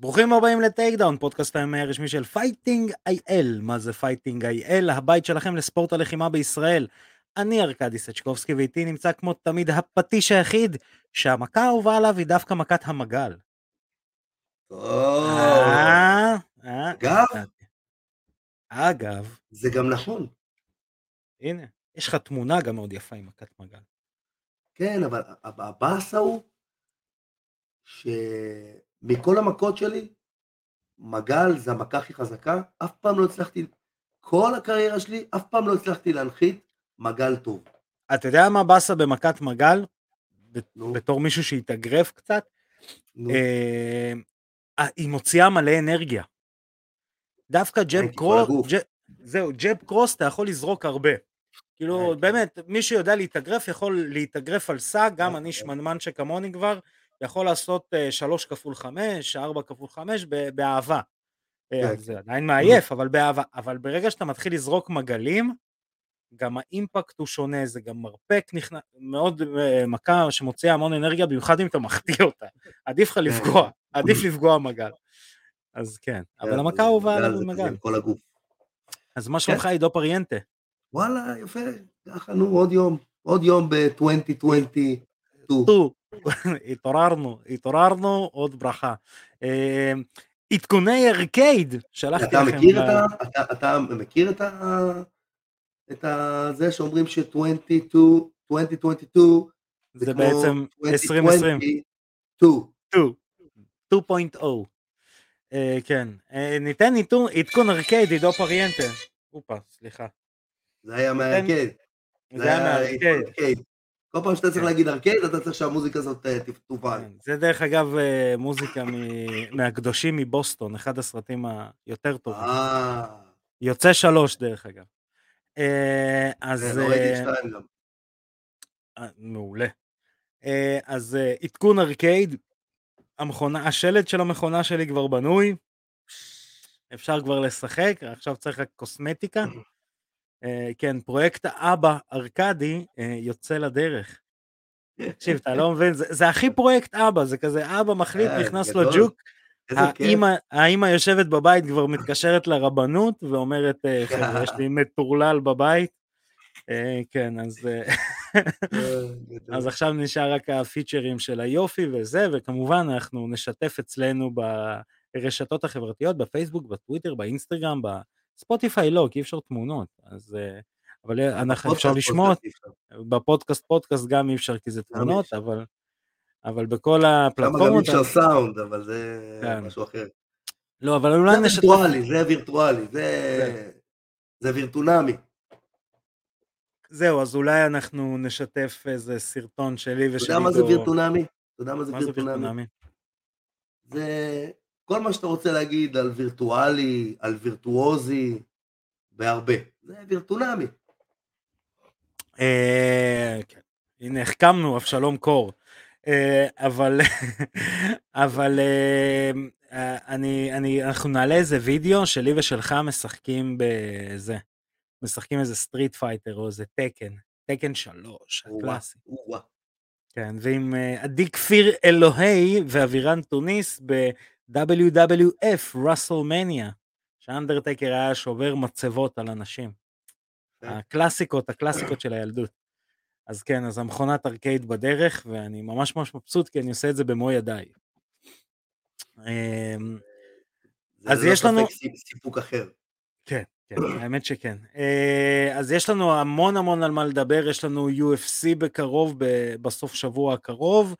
ברוכים הבאים ל Takedown, פודקאסט ה-MMA הרשמי של Fighting IL. מה זה Fighting IL? הבית שלכם לספורט הלחימה בישראל. אני ארקדי סצ'קובסקי ואיתי נמצא כמו תמיד הפטיש היחיד שהמכה האהובה עליו היא דווקא מכת המגל. אה, אה, אגב, אגב, זה גם נכון. הנה, יש לך תמונה גם מאוד יפה עם מכת מגל. כן, אבל הבאסה הוא שמכל המכות שלי, מגל זה המכה הכי חזקה, אף פעם לא הצלחתי, כל הקריירה שלי, אף פעם לא הצלחתי להנחית מגל טוב. אתה יודע מה באסה במכת מגל? נו. בתור מישהו שהתאגרף קצת? נו, אה, היא מוציאה מלא אנרגיה. דווקא jab cross. זהו, jab cross אתה יכול לזרוק הרבה. כאילו. באמת, מי שיודע להתאגרף יכול להתאגרף על סאג, גם אני. שמנמן שכמוני כבר, יכול לעשות אה, שלוש כפול חמש, ארבע כפול חמש, באהבה. אה, כן, זה עדיין מעייף, אבל באהבה. אבל ברגע שאתה מתחיל לזרוק מגלים, גם האימפקט הוא שונה, זה גם מרפק נכנס, מאוד אה, מכה שמוציאה המון אנרגיה, במיוחד אם אתה מחטיא אותה. עדיף לך כן. לפגוע, עדיף לפגוע מגל. אז כן, אבל כן, המכה זה- האהובה מגל. אז מה. שלומך עידו פריאנטה? וואלה, יפה, ככה נו, עוד יום, עוד יום ב-2022. התעוררנו, התעוררנו, עוד ברכה. אה, עדכוני ארקייד, שלחתי אתה לכם. מכיר ב- את ה... אתה, אתה מכיר את ה... את ה... זה שאומרים ש-22, 2022 זה בעצם 2020. 2022. 2, 2.0. אה, כן, אה, ניתן עדכון ארקייד, עידו פריאנטה. אופה, סליחה. זה היה מהארקייד. זה היה מהארקייד. כל פעם שאתה צריך כן. להגיד ארקייד, אתה צריך שהמוזיקה הזאת אה, תופעל. כן, זה דרך אגב אה, מוזיקה מהקדושים מבוסטון, אחד הסרטים היותר טובים. אה, יוצא שלוש דרך אגב. אז כן, לא מעולה. אז עדכון ארקייד, המכונה, השלט של המכונה שלי כבר בנוי, אפשר כבר לשחק, עכשיו צריך רק קוסמטיקה. אה, כן, פרויקט האבא ארקדי אה, יוצא לדרך. תקשיב, אתה לא מבין, זה, זה הכי פרויקט אבא, זה כזה אבא מחליט, אה, נכנס לו. ג'וק. האימא, יושבת בבית כבר מתקשרת לרבנות ואומרת, חבר'ה, יש לי מטורלל בבית. כן, אז. אז עכשיו נשאר רק הפיצ'רים של היופי וזה, וכמובן אנחנו נשתף אצלנו ברשתות החברתיות, בפייסבוק, בטוויטר, באינסטגרם, בספוטיפיי לא, כי אי אפשר תמונות, אז... אה, אבל אנחנו אפשר לשמוע. בפודקאסט פודקאסט גם אי אפשר כי זה תמונות. אבל, אבל בכל שם גם אי הפלטפורמות, אפשר סאונד, אבל זה כן. משהו אחר. לא, אבל אולי זה נשתף, וירטואלי, זה וירטואלי, זה... זה וירטונמי. זהו, אז אולי אנחנו נשתף איזה סרטון שלי אתה ושל יודע מה זה עידו. וירטונמי? אתה יודע מה זה זה? וירטונמי? זה כל מה שאתה רוצה להגיד על וירטואלי, על וירטואוזי, בהרבה. זה וירטונמי. אה, כן. הנה, החכמנו, אבשלום קור. אה, אבל, אבל אה, אני, אני, אנחנו נעלה איזה וידאו שלי ושלך משחקים בזה. משחקים איזה Street Fighter או איזה Tekken. Tekken שלוש, הקלאסי. כן, ועם עדי כפיר אלוהי ואבירן תוניס ב-WWF, WrestleMania, ש Undertaker היה שובר מצבות על אנשים. כן. הקלאסיקות, הקלאסיקות של הילדות. אז כן, אז המכונת ארקייד בדרך, ואני ממש ממש מבסוט, כי אני עושה את זה במו ידיי. אמ, זה אז ללא יש לנו- ספק סיפ- סיפוק אחר. כן, כן, האמת שכן. אה, אז יש לנו המון המון על מה לדבר, יש לנו UFC בקרוב, בסוף שבוע הקרוב,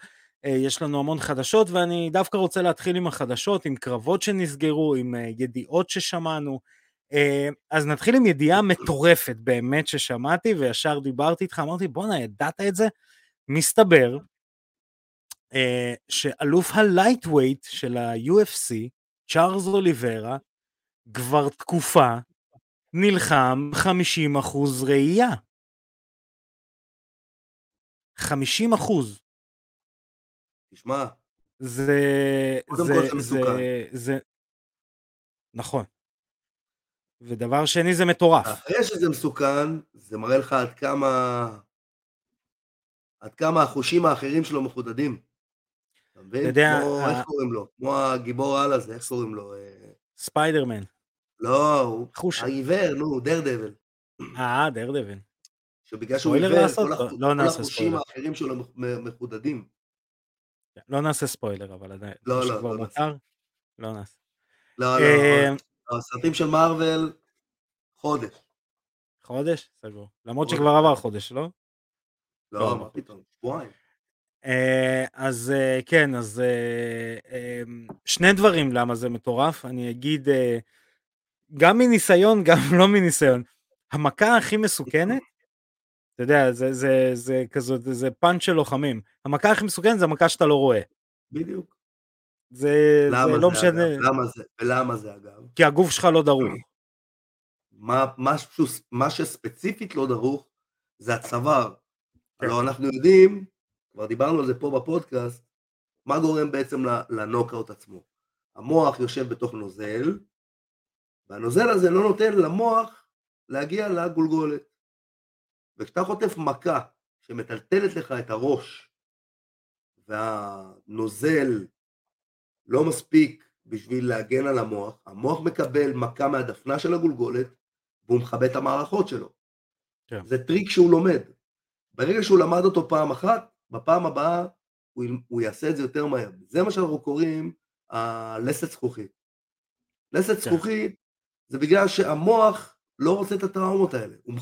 יש לנו המון חדשות, ואני דווקא רוצה להתחיל עם החדשות, עם קרבות שנסגרו, עם אה, ידיעות ששמענו. אה, אז נתחיל עם ידיעה מטורפת באמת ששמעתי, וישר דיברתי איתך, אמרתי, בואנה, ידעת את זה? מסתבר אה, שאלוף ה lightweight של ה-UFC, צ'ארלס אוליברה, כבר תקופה נלחם 50% ראייה. 50 אחוז. תשמע, זה... קודם זה, כל זה זה, מסוכן. זה... נכון. ודבר שני זה מטורף. אחרי שזה מסוכן, זה מראה לך עד כמה... עד כמה החושים האחרים שלו מחודדים. אתה מבין? כמו, איך קוראים לו? כמו הגיבור על הזה, איך קוראים לו? אה, ספיידרמן. לא, הוא העיוור, נו, דר דבל. אה, דר דבל. שבגלל שהוא עיוור, כל, לא, לא כל החושים האחרים שלו מחודדים. לא נעשה ספוילר, אבל עדיין. לא, לא, לא נעשה. לא נעשה. לא, לא, אה, הסרטים של מארוול, חודש. חודש? סגור. למרות שכבר עבר חודש, לא? לא, לא מה פתאום, שבועיים. אה, אז אה, כן, אז אמ, שני דברים למה זה מטורף, אני אגיד גם מניסיון, גם לא מניסיון. המכה הכי מסוכנת אתה יודע, זה, זה, זה כזאת, זה פאנץ' של לוחמים. המכה הכי מסוכנת זה המכה שאתה לא רואה. בדיוק. זה, זה לא משנה. למה זה? ולמה זה אגב? כי הגוף שלך לא דרוך. מה, משהו, מה שספציפית לא דרוך זה הצוואר. כן. הלוא אנחנו יודעים, כבר דיברנו על זה פה בפודקאסט, מה גורם בעצם לנוקאוט עצמו. המוח יושב בתוך נוזל, והנוזל הזה לא נותן למוח להגיע לגולגולת. וכשאתה חוטף מכה שמטלטלת לך את הראש והנוזל לא מספיק בשביל להגן על המוח, המוח מקבל מכה מהדפנה של הגולגולת והוא מכבה את המערכות שלו. כן. זה טריק שהוא לומד. ברגע שהוא למד אותו פעם אחת, בפעם הבאה הוא, הוא יעשה את זה יותר מהר. זה מה שאנחנו קוראים הלסת זכוכית. לסת כן. זכוכית זה בגלל שהמוח לא רוצה את הטראומות האלה. הוא,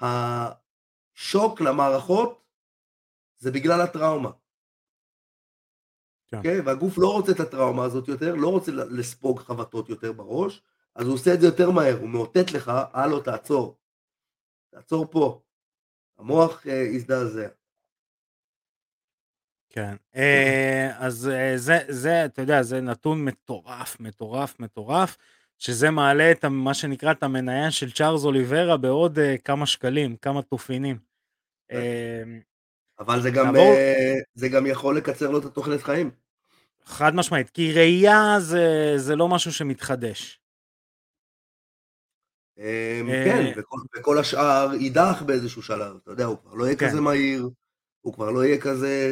השוק למערכות זה בגלל הטראומה. כן. Okay, אוקיי? והגוף לא רוצה את הטראומה הזאת יותר, לא רוצה לספוג חבטות יותר בראש, אז הוא עושה את זה יותר מהר, הוא מאותת לך, הלו תעצור, תעצור פה. המוח אה, הזדעזע. כן, אה, אז אה, זה, זה, אתה יודע, זה נתון מטורף, מטורף, מטורף. שזה מעלה את מה שנקרא את המניה של צ'ארלס אוליברה בעוד uh, כמה שקלים, כמה תופינים. Uh, אבל זה גם, נעבור... uh, זה גם יכול לקצר לו את התוכנית חיים. חד משמעית, כי ראייה זה, זה לא משהו שמתחדש. Um, כן, וכל, וכל השאר יידח באיזשהו שלב, אתה יודע, הוא כבר לא יהיה כן. כזה מהיר, הוא כבר לא יהיה כזה,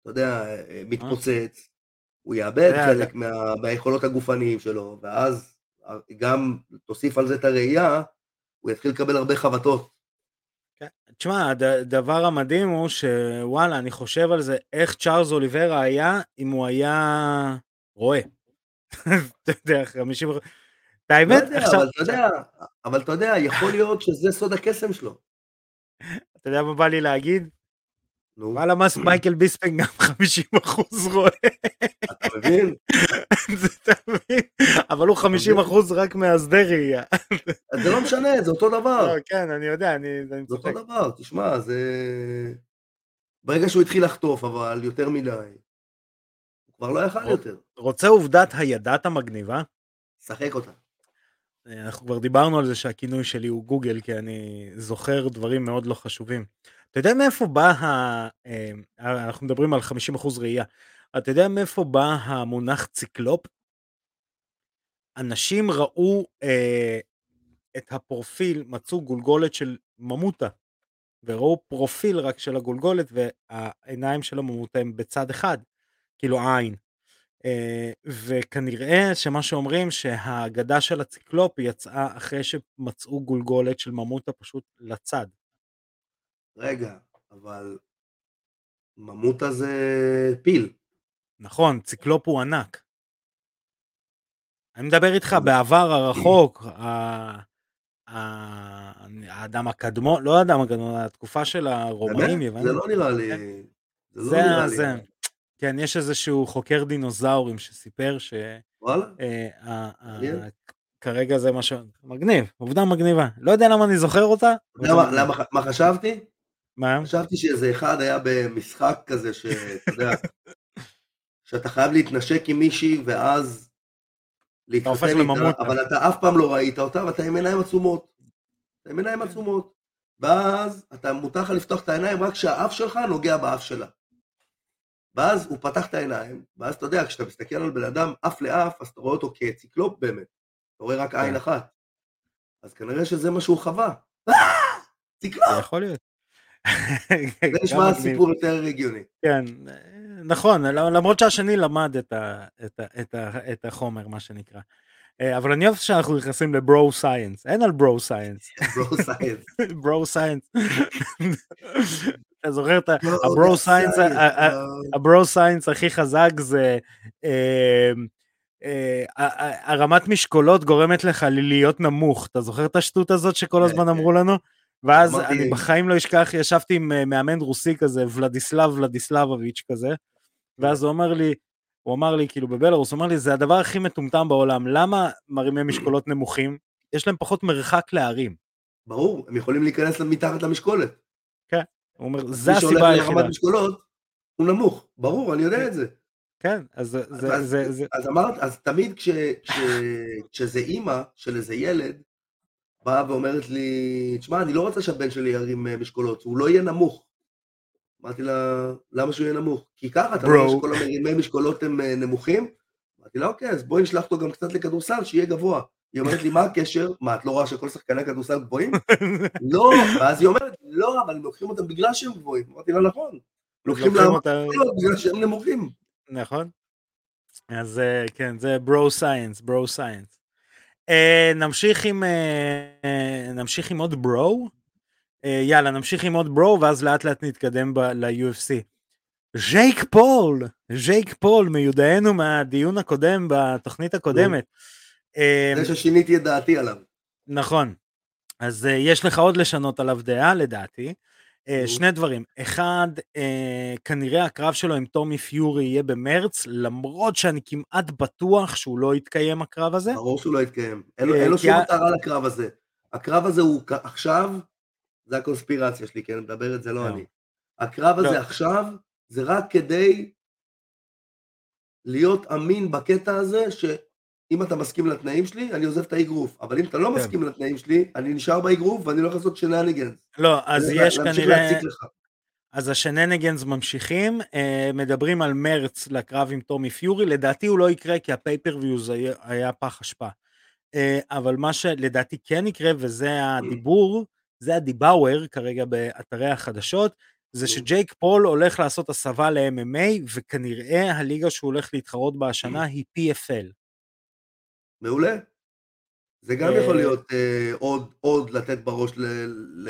אתה יודע, מתפוצץ. הוא יאבד חלק מה, מהיכולות הגופניים שלו, ואז גם תוסיף על זה את הראייה, הוא יתחיל לקבל הרבה חבטות. כן. תשמע, הדבר המדהים הוא שוואלה, אני חושב על זה, איך צ'ארלס אוליברה היה אם הוא היה רואה. אתה יודע, 50... את האמת, לא עכשיו... אבל אתה יודע, אבל אתה יודע, יכול להיות שזה סוד הקסם שלו. אתה יודע מה בא לי להגיד? וואלה מס מייקל ביספנג גם 50 אחוז רואה. אתה מבין? אתה מבין? אבל הוא 50 אחוז רק מהשדה ראייה. זה לא משנה, זה אותו דבר. לא, כן, אני יודע, אני זה אותו דבר, תשמע, זה... ברגע שהוא התחיל לחטוף, אבל יותר מדי, הוא כבר לא יכל יותר. רוצה עובדת הידעת המגניבה? שחק אותה. אנחנו כבר דיברנו על זה שהכינוי שלי הוא גוגל, כי אני זוכר דברים מאוד לא חשובים. אתה יודע מאיפה בא ה... אמ, אנחנו מדברים על 50% ראייה. אתה יודע מאיפה בא המונח ציקלופ? אנשים ראו אה, את הפרופיל, מצאו גולגולת של ממוטה, וראו פרופיל רק של הגולגולת, והעיניים של הממוטה הם בצד אחד, כאילו עין. אה, וכנראה שמה שאומרים שהאגדה של הציקלופ יצאה אחרי שמצאו גולגולת של ממוטה פשוט לצד. רגע, אבל ממוטה זה פיל. נכון, ציקלופ הוא ענק. אני מדבר איתך בעבר הרחוק, האדם הקדמון, לא האדם הקדמון, התקופה של הרומאים, זה לא נראה לי, כן. זה לא נראה לי. כן, יש איזשהו חוקר דינוזאורים שסיפר ש... וואלה? אה, כרגע זה מה ש... מגניב, עובדה מגניבה. לא יודע למה אני זוכר אותה. למה, מה חשבתי? מה? חשבתי שאיזה אחד היה במשחק כזה, שאתה יודע, שאתה חייב להתנשק עם מישהי ואז להתחתן איתה, אבל אתה אף פעם לא ראית אותה ואתה עם עיניים עצומות. אתה עם עיניים עצומות. ואז אתה מותר לך לפתוח את העיניים רק כשהאף שלך נוגע באף שלה. ואז הוא פתח את העיניים, ואז אתה יודע, כשאתה מסתכל על בן אדם אף לאף, אז אתה רואה אותו כציקלופ באמת. אתה רואה רק עין כן. אחת. אז כנראה שזה מה שהוא חווה. ציקלופ! יכול להיות. זה נשמע סיפור יותר הגיוני. כן, נכון, למרות שהשני למד את, ה, את, ה, את, ה, את החומר, מה שנקרא. אה, אבל אני אוהב שאנחנו נכנסים לברו סיינס, אין על ברו סיינס. ברו סיינס. ברו סיינס. אתה זוכר את הברו סיינס, הברו סיינס הכי חזק זה אה, אה, הרמת משקולות גורמת לך להיות נמוך, אתה זוכר את השטות הזאת שכל כן, הזמן אמרו כן. לנו? ואז אני בחיים לא אשכח, ישבתי עם מאמן רוסי כזה, ולדיסלב ולדיסלבוביץ' כזה, ואז הוא אומר לי, הוא אמר לי, כאילו בבלרוס, הוא אמר לי, זה הדבר הכי מטומטם בעולם, למה מרימי משקולות נמוכים? יש להם פחות מרחק להרים. ברור, הם יכולים להיכנס מתחת למשקולת. כן, הוא אומר, זה הסיבה היחידה. מי שהולך לרמת משקולות, הוא נמוך, ברור, אני יודע כן. את זה. כן, אז זה... אז, זה, אז, זה, זה... אז אמרת, אז תמיד כש, כש, כשזה אימא של איזה ילד, באה ואומרת לי, תשמע, אני לא רוצה שהבן שלי ירים אה, משקולות, הוא לא יהיה נמוך. אמרתי לה, למה שהוא יהיה נמוך? כי ככה, אתה רואה שכל המרימי משקולות הם אה, נמוכים? אמרתי לה, אוקיי, אז בואי נשלח אותו גם קצת לכדורסל, שיהיה גבוה. היא אומרת לי, מה הקשר? מה, את לא רואה שכל שחקני הכדורסל גבוהים? לא, ואז היא אומרת, לא, אבל הם לוקחים אותם בגלל שהם גבוהים. אמרתי לה, נכון. לוקחים להם בגלל שהם נמוכים. נכון. אז אה, כן, זה bro science, bro science. נמשיך עם, uh, נמשיך עם עוד bro. Uh, יאללה, נמשיך עם עוד bro, ואז לאט לאט נתקדם ל-UFC. ג'ייק פול, ג'ייק פול, מיודענו מהדיון הקודם, בתוכנית הקודמת. זה אמ, ששיניתי את דעתי עליו. נכון. אז uh, יש לך עוד לשנות עליו דעה, לדעתי. Uh, שני דברים, אחד, uh, כנראה הקרב שלו עם טומי פיורי יהיה במרץ, למרות שאני כמעט בטוח שהוא לא יתקיים הקרב הזה. ברור שהוא לא יתקיים, אין לו, אין לו שום מטרה לקרב הזה. הקרב הזה הוא עכשיו, זה הקונספירציה שלי, כן, מדבר את זה לא, אני. הקרב הזה לא. עכשיו, זה רק כדי להיות אמין בקטע הזה, שאם אתה מסכים לתנאים שלי, אני עוזב את האגרוף, אבל אם אתה לא כן. מסכים לתנאים שלי, אני נשאר באגרוף ואני הולך לעשות shenanigans. לא, אז יש כנראה... אז ה shenanigans ממשיכים, אה, מדברים על מרץ' לקרב עם טומי פיורי, לדעתי הוא לא יקרה כי ה pay-per-views היה, פח אשפה. אה, אבל מה שלדעתי כן יקרה, וזה הדיבור, זה הדיבאוור כרגע באתרי החדשות, זה שג'ייק פול הולך לעשות הסבה ל-MMA, וכנראה הליגה שהוא הולך להתחרות בה השנה היא PFL. מעולה. זה גם יכול אה, להיות אה, עוד לתת בראש ל...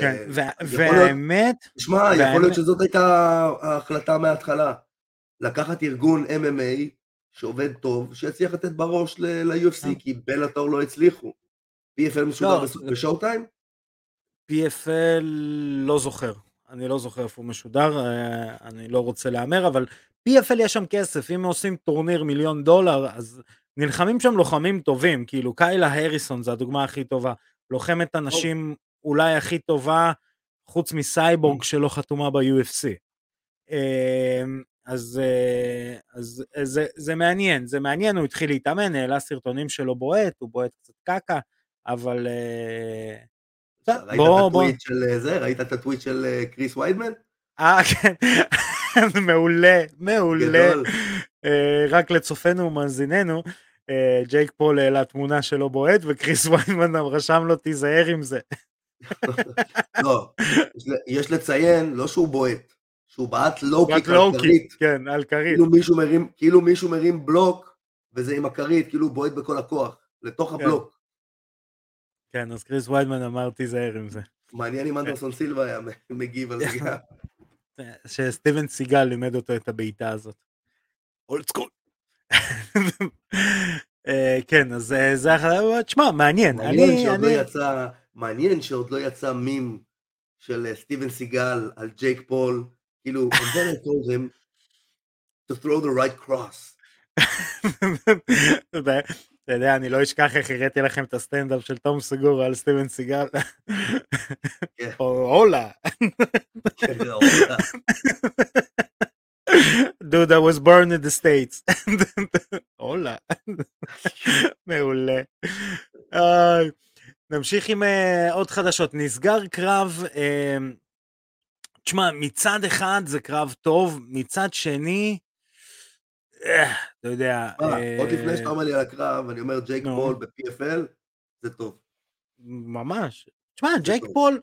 כן, והאמת... תשמע, יכול להיות שזאת הייתה ההחלטה מההתחלה. לקחת ארגון MMA שעובד טוב, שיצליח לתת בראש ל-UFC, כן. כי בלאטור לא הצליחו. PFL משודר לא, בשואו טיים? PFL לא זוכר. אני לא זוכר איפה הוא משודר, אה, אני לא רוצה להמר, אבל PFL יש שם כסף, אם עושים טורניר מיליון דולר, אז נלחמים שם לוחמים טובים, כאילו קיילה הריסון זה הדוגמה הכי טובה, לוחמת הנשים אולי הכי טובה, חוץ מסייבורג mm. שלא חתומה ב-UFC. אמ, אז, אה, אז אה, זה, זה מעניין, זה מעניין, הוא התחיל להתאמן, העלה סרטונים שלו בועט, הוא בועט קצת קקה, אבל הטוויט של זה? ראית את הטוויט של קריס ויידמן? אה, כן. מעולה, מעולה. אה, רק לצופינו ומאזיננו, אה, ג'ייק פול העלה תמונה שלו בועט, וקריס ויידמן רשם לו תיזהר עם זה. לא, יש לציין, לא שהוא בועט, שהוא בעט low kick על כרית. כן, על כרית. כאילו מישהו מרים בלוק, וזה עם הכרית, כאילו הוא בועט בכל הכוח, לתוך כן. הבלוק. כן, אז קריס ויידמן אמר תיזהר עם זה. מעניין אם אנדרסון סילבה היה מגיב על זה. שסטיבן סיגל לימד אותו את הבעיטה הזאת. Old school. אה, כן, אז אה, זה היה, תשמע, מעניין. מעניין שעוד לא יצא, מעניין שעוד לא יצא מים של אה, סטיבן סיגל על ג'ייק פול, כאילו, and then I told him to throw the right cross. אתה יודע, אני לא אשכח איך הראיתי לכם את הסטנדאפ של תום סגור על סטיבן סיגל. כן. או הולה. Dude, I was born in the States. הולה. מעולה. נמשיך עם אה, עוד חדשות. נסגר קרב, אה, תשמע, מצד אחד זה קרב טוב, מצד שני, אתה יודע... עוד לפני שאתה אומר לי על הקרב, אני אומר ג'ייק פול ב-PFL, זה טוב. ממש. תשמע, ג'ייק פול,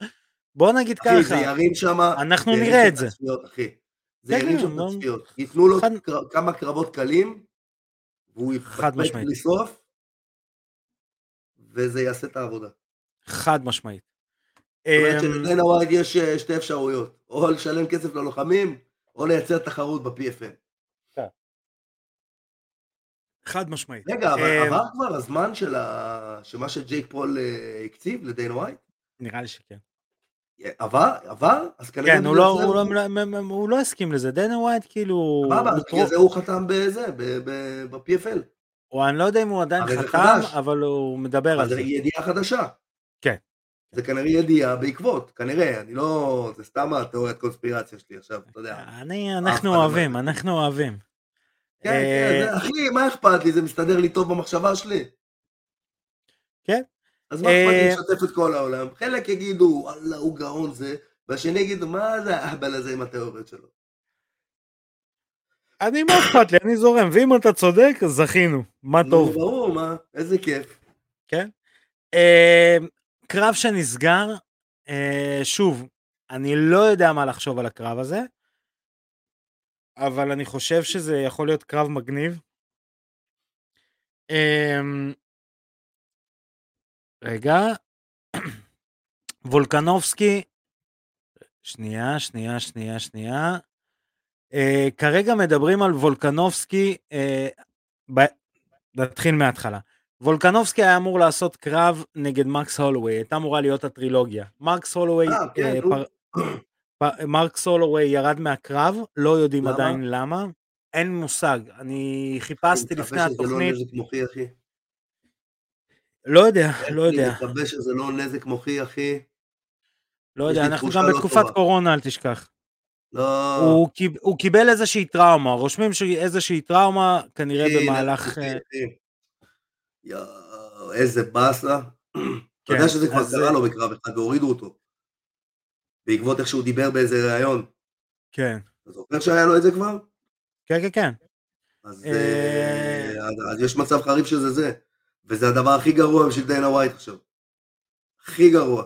בוא נגיד ככה. אחי, שם... אנחנו נראה את זה. אחי. זה ירים שם את הצפיות. ייתנו לו כמה קרבות קלים, והוא יפקפק בלי סוף, וזה יעשה את העבודה. חד משמעית. זאת אומרת שלדיינה ווייד יש אה, שתי אפשרויות, או לשלם כסף ללוחמים, או לייצר תחרות ב-PFL. כן. חד משמעית. רגע, אבל אמ, עבר כבר הזמן של מה שג'ייק פול אה, הקציב לדיינה ווייד? נראה לי שכן. עבר? עבר? אז כנראה... כן, הוא לא, הוא, לא, הוא לא הסכים לזה, דיינה ווייד כאילו... סבבה, בגלל זה הוא חתם בזה, ב-PFL. או אני לא יודע אם הוא עדיין חתם, אבל הוא מדבר על זה. זה ידיעה חדשה. כן. זה כנראה ידיעה בעקבות, כנראה, אני לא, זה סתם התיאוריית קונספירציה שלי עכשיו, אתה יודע. אני, אנחנו אוהבים, אנחנו אוהבים. כן, כן, אה, אחי, מה אכפת לי, זה מסתדר לי טוב במחשבה שלי. כן. אז מה אכפת לי אה, לשתף את כל העולם? חלק יגידו, וואלה, הוא גאון זה, והשני יגידו, מה זה האהבל הזה עם התיאוריות שלו? אני, מה אכפת לי, אני זורם, ואם אתה צודק, אז זכינו, מה טוב. ברור, מה, איזה כיף. כן. אה, קרב שנסגר, אה, שוב, אני לא יודע מה לחשוב על הקרב הזה, אבל אני חושב שזה יכול להיות קרב מגניב. רגע, וולקנובסקי, שנייה, שנייה, שנייה, שנייה. Uh, כרגע מדברים על וולקנובסקי, uh, ב... נתחיל מההתחלה. וולקנובסקי היה אמור לעשות קרב נגד מקס הולווי, הייתה אמורה להיות הטרילוגיה. מרקס הולווי, אה, כן, פר... מרקס הולווי ירד מהקרב, לא יודעים למה? עדיין למה, אין מושג, אני חיפשתי לפני התוכנית. לא יודע, לא יודע. אני מקווה שזה לא נזק מוחי, אחי. לא יודע, אנחנו גם לא בתקופת קורונה, אל תשכח. לא... הוא, קיב, הוא קיבל איזושהי טראומה, רושמים שאיזושהי טראומה, כנראה במהלך... יואו, איזה באסה. אתה יודע כן, שזה כבר קרה לו בקרב אחד והורידו אותו. בעקבות איך שהוא דיבר באיזה ראיון. כן. אתה זוכר שהיה לו את זה כבר? כן, כן, כן. אז, אה, אז יש מצב חריף שזה זה. וזה הדבר הכי גרוע בשביל דיינה ווייט עכשיו. הכי גרוע.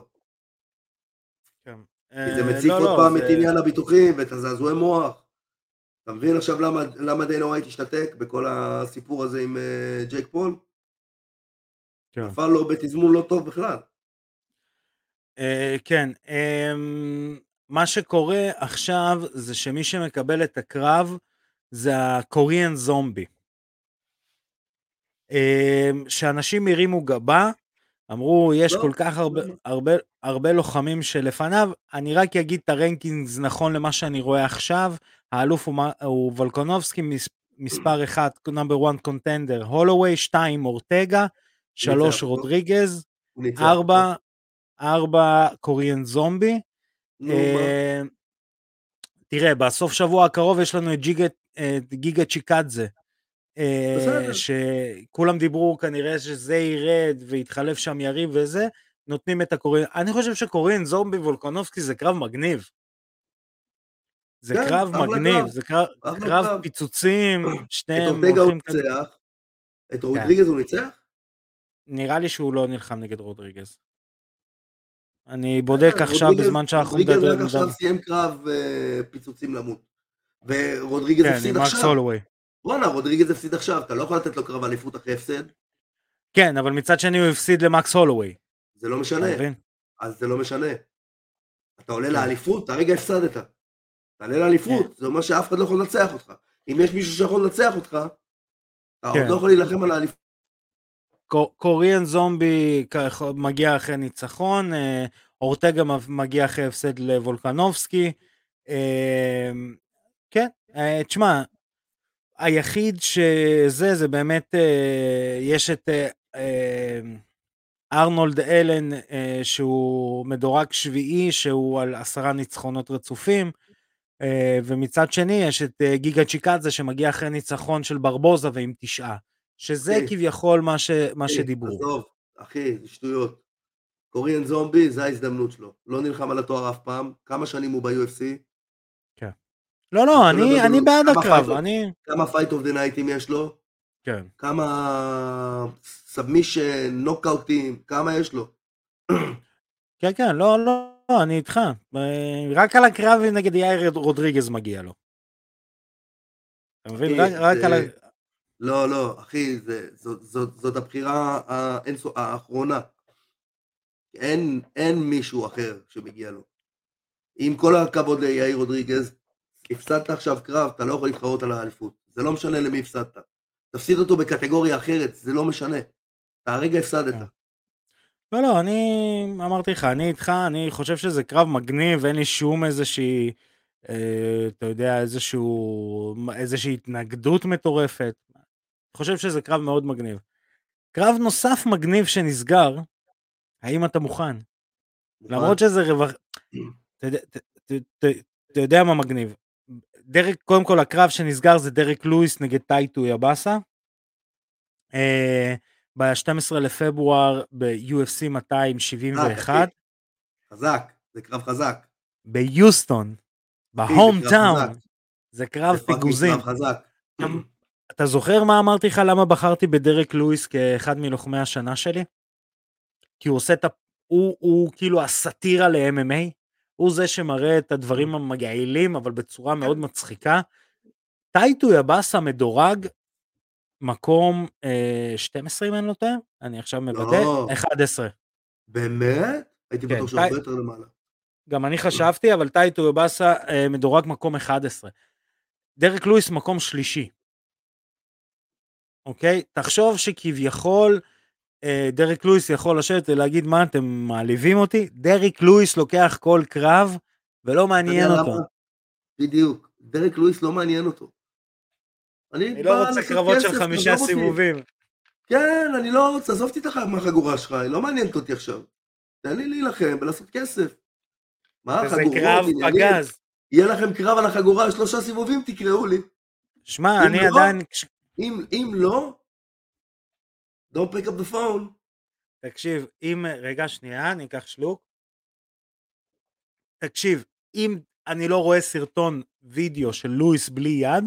כן. כי זה מציף לא, עוד לא, פעם זה... את עניין הביטוחים ואת הזעזועי מוח. אתה מבין עכשיו למה, למה דיינה ווייט השתתק בכל הסיפור הזה עם uh, ג'ייק פול? כן. נפל לו בתזמון לא טוב בכלל. Uh, כן, um, מה שקורה עכשיו זה שמי שמקבל את הקרב זה הקוריאן זומבי. אמ, שאנשים הרימו גבה, אמרו יש לא, כל כך הרבה, לא. הרבה, הרבה לוחמים שלפניו, אני רק אגיד את הרנקינגס נכון למה שאני רואה עכשיו, האלוף הוא, הוא וולקונובסקי מס, מספר 1, נאמבר 1 קונטנדר, הולווי, 2 אורטגה, 3 רודריגז, 4 4 קוריאן זומבי. אה, תראה, בסוף שבוע הקרוב יש לנו את גיגה, את גיגה צ'יקדזה, אה, שכולם דיברו כנראה שזה ירד ויתחלף שם יריב וזה, נותנים את הקוריאן, אני חושב שקוריאן זומבי וולקנובסקי זה קרב מגניב. זה כן, קרב מגניב, זה קרב, קרב פיצוצים, שניהם הולכים כזה. את כן. רודריגז הוא ניצח? נראה לי שהוא לא נלחם נגד רודריגז. אני בודק עכשיו בזמן שאנחנו מדברים. רודריגז רק עכשיו סיים קרב אה, פיצוצים למות. ורודריגז כן, הפסיד עכשיו. וואלה, רודריגז הפסיד עכשיו, אתה לא יכול לתת לו קרב אליפות אחרי הפסד. כן, אבל מצד שני הוא הפסיד למקס הולווי. זה לא משנה. אז זה לא משנה. אתה עולה כן. לאליפות, הרגע הפסדת. תעלה לאליפות, כן. זה אומר שאף אחד לא יכול לנצח אותך. אם יש מישהו שיכול לנצח אותך, אתה עוד כן. לא יכול להילחם על האליפות. קוריאן זומבי מגיע אחרי ניצחון, אה, אורטגה מגיע אחרי הפסד לוולקנובסקי. אה, כן, אה, תשמע, היחיד שזה, זה באמת, אה, יש את אה, אה, ארנולד אלן, שהוא מדורג שביעי, שהוא על עשרה ניצחונות רצופים, ומצד שני יש את גיגה צ'יקאזה שמגיע אחרי ניצחון של ברבוזה ועם תשעה, שזה אחי, כביכול מה, ש, אחי, מה שדיברו. עזוב, אחי, שטויות. קוריאן זומבי, זה ההזדמנות שלו. לא נלחם על התואר אף פעם, כמה שנים הוא ב-UFC? לא, לא, אני, אני בעד הקרב, אני... כמה fight of the night ים יש לו? כן. כמה submission, נוקאוטים, כמה יש לו? כן, כן, לא, לא, לא, אני איתך. רק על הקרב נגד יאיר רודריגז מגיע לו. אתה מבין? רק, רק על ה... לא, לא, אחי, זה, זאת, זאת, זאת הבחירה האחרונה. אין, אין מישהו אחר שמגיע לו. עם כל הכבוד ליאיר רודריגז, הפסדת עכשיו קרב, אתה לא יכול להתחרות על האליפות. זה לא משנה למי הפסדת. תפסיד אותו בקטגוריה אחרת, זה לא משנה. אתה הרגע הפסדת. כן. לא, לא, אני אמרתי לך, אני איתך, אני חושב שזה קרב מגניב, אין לי שום איזושהי, אה, אתה יודע, איזשהו, איזושהי התנגדות מטורפת. אני חושב שזה קרב מאוד מגניב. קרב נוסף מגניב שנסגר, האם אתה מוכן? למרות שזה רווח... אתה יודע מה מגניב. דרק, קודם כל הקרב שנסגר זה דרק לואיס נגד טייטו יבאסה. אה, ב-12 לפברואר ב-UFC 271. חזק, זה קרב חזק. ביוסטון, בהום טאון. זה קרב פיגוזים. אתה זוכר מה אמרתי לך למה בחרתי בדרק לואיס כאחד מלוחמי השנה שלי? כי הוא עושה את ה... הוא, הוא כאילו הסאטירה ל-MMA, הוא זה שמראה את הדברים המגעילים אבל בצורה מאוד מצחיקה. טייטו יבאסה מדורג מקום אה, 12 אם אני לא טועה, אני עכשיו מוודא, לא. 11. באמת? הייתי כן, בטוח שהוא הרבה יותר למעלה. גם אני חשבתי, אבל טייטו יבאסה אה, מדורג מקום 11. דרק לואיס מקום שלישי. אוקיי? תחשוב שכביכול דרק לואיס יכול לשבת ולהגיד מה אתם מעליבים אותי? דרק לואיס לוקח כל קרב ולא מעניין אותו. למה? בדיוק, דרק לואיס לא מעניין אותו. אני, אני לא רוצה קרבות של חמישה סיבובים. כן, אני לא רוצה, עזוב אותי מהחגורה שלך, היא לא מעניינת אותי עכשיו. תן לי להילחם ולעשות כסף. מה, חגורות, קרב פגז. יהיה לכם קרב על החגורה, שלושה סיבובים, תקראו לי. שמע, אני לא, עדיין... אם, אם לא, don't pick up the phone. תקשיב, אם, רגע, שנייה, אני אקח שלוק. תקשיב, אם אני לא רואה סרטון וידאו של לואיס בלי יד,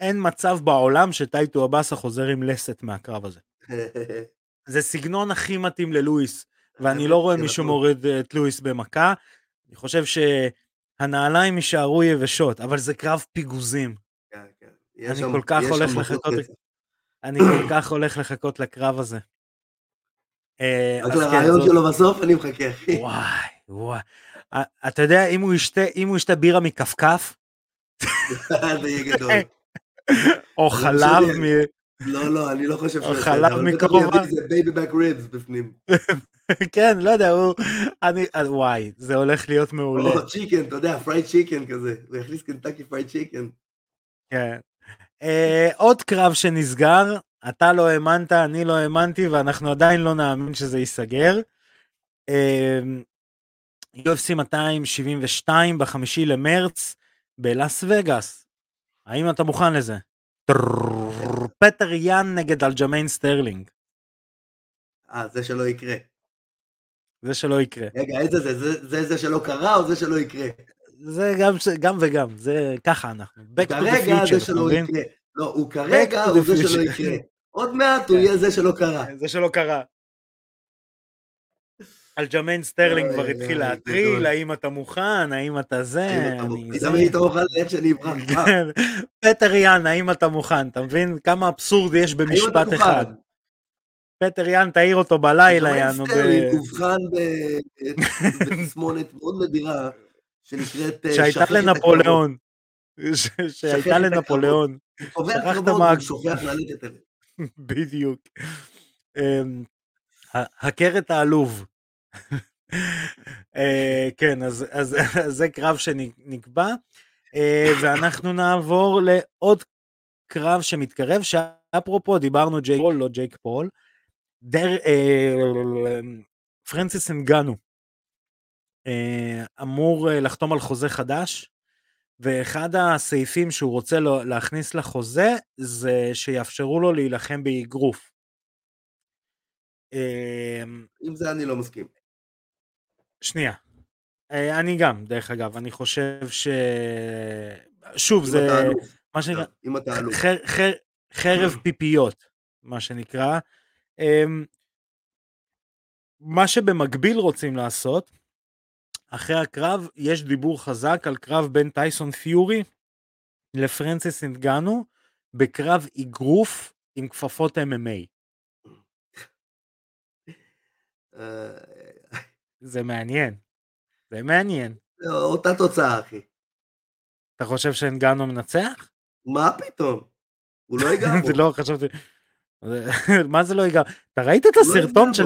אין מצב בעולם שטייטו אבאסה חוזר עם לסת מהקרב הזה. זה סגנון הכי מתאים ללואיס, ואני לא רואה מישהו מוריד את לואיס במכה. אני חושב שהנעליים יישארו יבשות, אבל זה קרב פיגוזים. כן, כן. אני כל כך הולך לחכות... אני כל כך הולך לחכות לקרב הזה. אה, רק לרעיון שלו בסוף אני מחכה, אחי. וואי, וואי. אתה יודע, אם הוא ישתה בירה מכפכף... זה יהיה גדול. או חלב מ... לא, לא, אני לא חושב או חלב מקרובה. זה baby back ribs בפנים. כן, לא יודע, הוא... אני... אה, וואי, זה הולך להיות מעולה. או chicken, אתה יודע, fried chicken כזה. הוא יכניס קנטקי פרייד צ'יקן. כן. אה, עוד קרב שנסגר, אתה לא האמנת, אני לא האמנתי, ואנחנו עדיין לא נאמין שזה ייסגר. אה, UFC 272 בחמישי למרץ בלאס וגאס. האם אתה מוכן לזה? פטר יאן נגד אלג'מיין סטרלינג. אה, זה שלא יקרה. זה שלא יקרה. רגע, איזה זה? זה זה, שלא קרה או זה שלא יקרה? זה גם, גם וגם, זה ככה אנחנו. כרגע זה שלא יקרה. לא, הוא כרגע הוא זה שלא יקרה. עוד מעט הוא כן. יהיה זה שלא קרה. זה שלא קרה. אלג'מיין סטרלינג כבר התחיל להטריל, האם אתה מוכן, האם אתה זה, אני זה. תמיד אתה מוכן לאיך שאני אברח. כן. פטר יאן, האם אתה מוכן? אתה מבין כמה אבסורד יש במשפט אחד. פטר יאן, תעיר אותו בלילה, יאנו. סטרלינג אובחן בתסמונת מאוד נדירה, שנקראת... אה, שהייתה לנפוליאון. שהייתה לנפוליאון. שכחת מה... הוא שוכח ללכת אליהם. בדיוק. אמ, הכרת העלוב. אה, כן, אז, זה קרב שנקבע, אה, ואנחנו נעבור לעוד קרב שמתקרב, שאפרופו דיברנו ג'ייק פול, לא ג'ייק פול, אה, פרנסיס אנגנו אה, אמור אה, לחתום על חוזה חדש, ואחד הסעיפים שהוא רוצה לו, להכניס לחוזה זה שיאפשרו לו להילחם באגרוף. עם זה אני לא מסכים. שנייה. אה, אני גם, דרך אגב, אני חושב ש... שוב, זה מה שנקרא, אם אתה אלוף. חרב פיפיות, מה שנקרא. אמ, מה שבמקביל רוצים לעשות, אחרי הקרב יש דיבור חזק על קרב בין טייסון פיורי לפרנסיס אינגנו בקרב אגרוף עם כפפות MMA. אה, זה מעניין. זה מעניין. אותה תוצאה, אחי. אתה חושב שאינגנו מנצח? מה פתאום? הוא לא ייגע בו. זה לא, חשבתי... מה זה לא ייגע? אתה ראית את לא הסרטון של...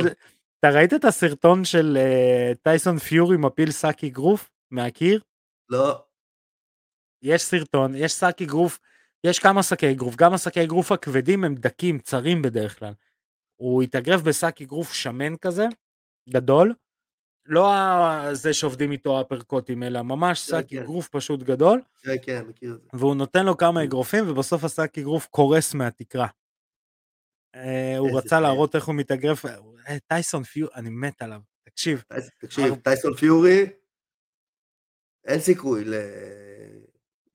אתה ראית את הסרטון של uh, טייסון פיורי מפיל סאקי גרוף מהקיר? לא. יש סרטון, יש סאקי גרוף, יש כמה שקי גרוף, גם השקי גרוף הכבדים הם דקים, צרים בדרך כלל. הוא התאגרף בשק אגרוף שמן כזה, גדול, לא זה שעובדים איתו הפרקוטים, אלא ממש כן, שק כן. אגרוף פשוט גדול. כן, כן, מכיר את זה. והוא נותן לו כמה אגרופים, ובסוף השק אגרוף קורס מהתקרה. אה, הוא רצה להראות איך הוא מתאגרף, אה, טייסון פיורי, אני מת עליו, תקשיב. תקשיב, טייסון פיורי, אין סיכוי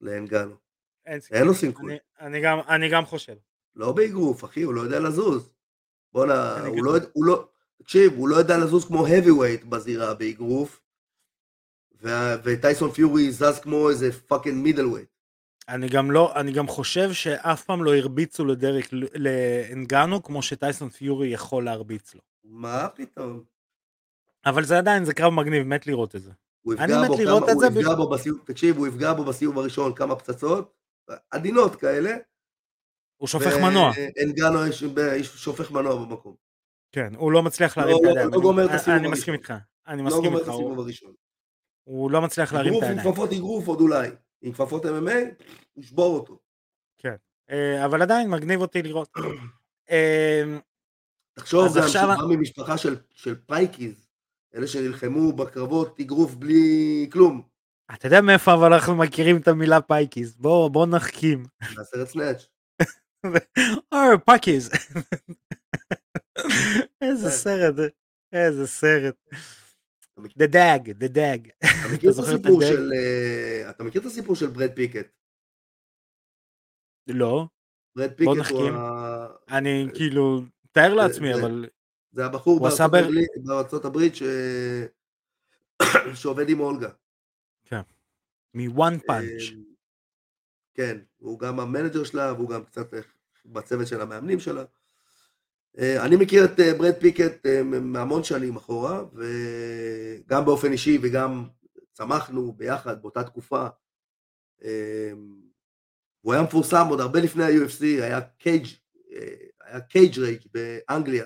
לאנגנו. אין לו סיכוי. אני גם חושב. לא באגרוף, אחי, הוא לא יודע לזוז. בואנה, הוא לא, הוא לא, תקשיב, הוא לא יודע לזוז כמו heavyweight בזירה באגרוף, וטייסון פיורי זז כמו איזה fucking middleweight. אני גם לא, אני גם חושב שאף פעם לא הרביצו לדרק, לאנגנו כמו שטייסון פיורי יכול להרביץ לו. מה פתאום? אבל זה עדיין, זה קרב מגניב, מת לראות את זה. הוא יפגע בו, כמה, הוא יפגע בו בסיבוב, תקשיב, הוא יפגע בו בסיוב הראשון כמה פצצות, עדינות כאלה, הוא שופך מנוע. אנגנו שופך מנוע במקום. כן, הוא לא מצליח להרים את הידיים. לא גומר את הסיבוב הראשון. אני מסכים איתך. אני מסכים איתך. לא הסיבוב הראשון. הוא לא מצליח להרים את הידיים. אגרוף עם כפפות אגרוף עוד אולי. עם כפפות MMA, ישבור אותו. כן. אה, אבל עדיין מגניב אותי לראות. אמ, תחשוב, זה עכשיו... בא ממשפחה של pikeys. אלה שנלחמו בקרבות אגרוף בלי כלום. אתה יודע מאיפה אבל אנחנו מכירים את המילה pikeys. בוא נחכים. מהסרט Snatch. או, pikeys. איזה סרט, איזה סרט. The Dag, The Dag. אתה מכיר את הסיפור של... אה, אתה מכיר את הסיפור של ברד פיקט? לא. ברד פיקט הוא ה... אני כאילו, תאר לעצמי, אבל... זה הבחור בארצות הברית שעובד עם אולגה. כן. מוואן פאנץ'. כן, הוא גם ה manager שלה, והוא גם קצת בצוות של המאמנים שלה. אה, אני מכיר את אה, ברד פיקט אה, מהמון שנים אחורה, וגם באופן אישי וגם צמחנו ביחד באותה תקופה. הוא היה מפורסם עוד הרבה לפני ה-UFC, היה Cage היה Cage Rage באנגליה.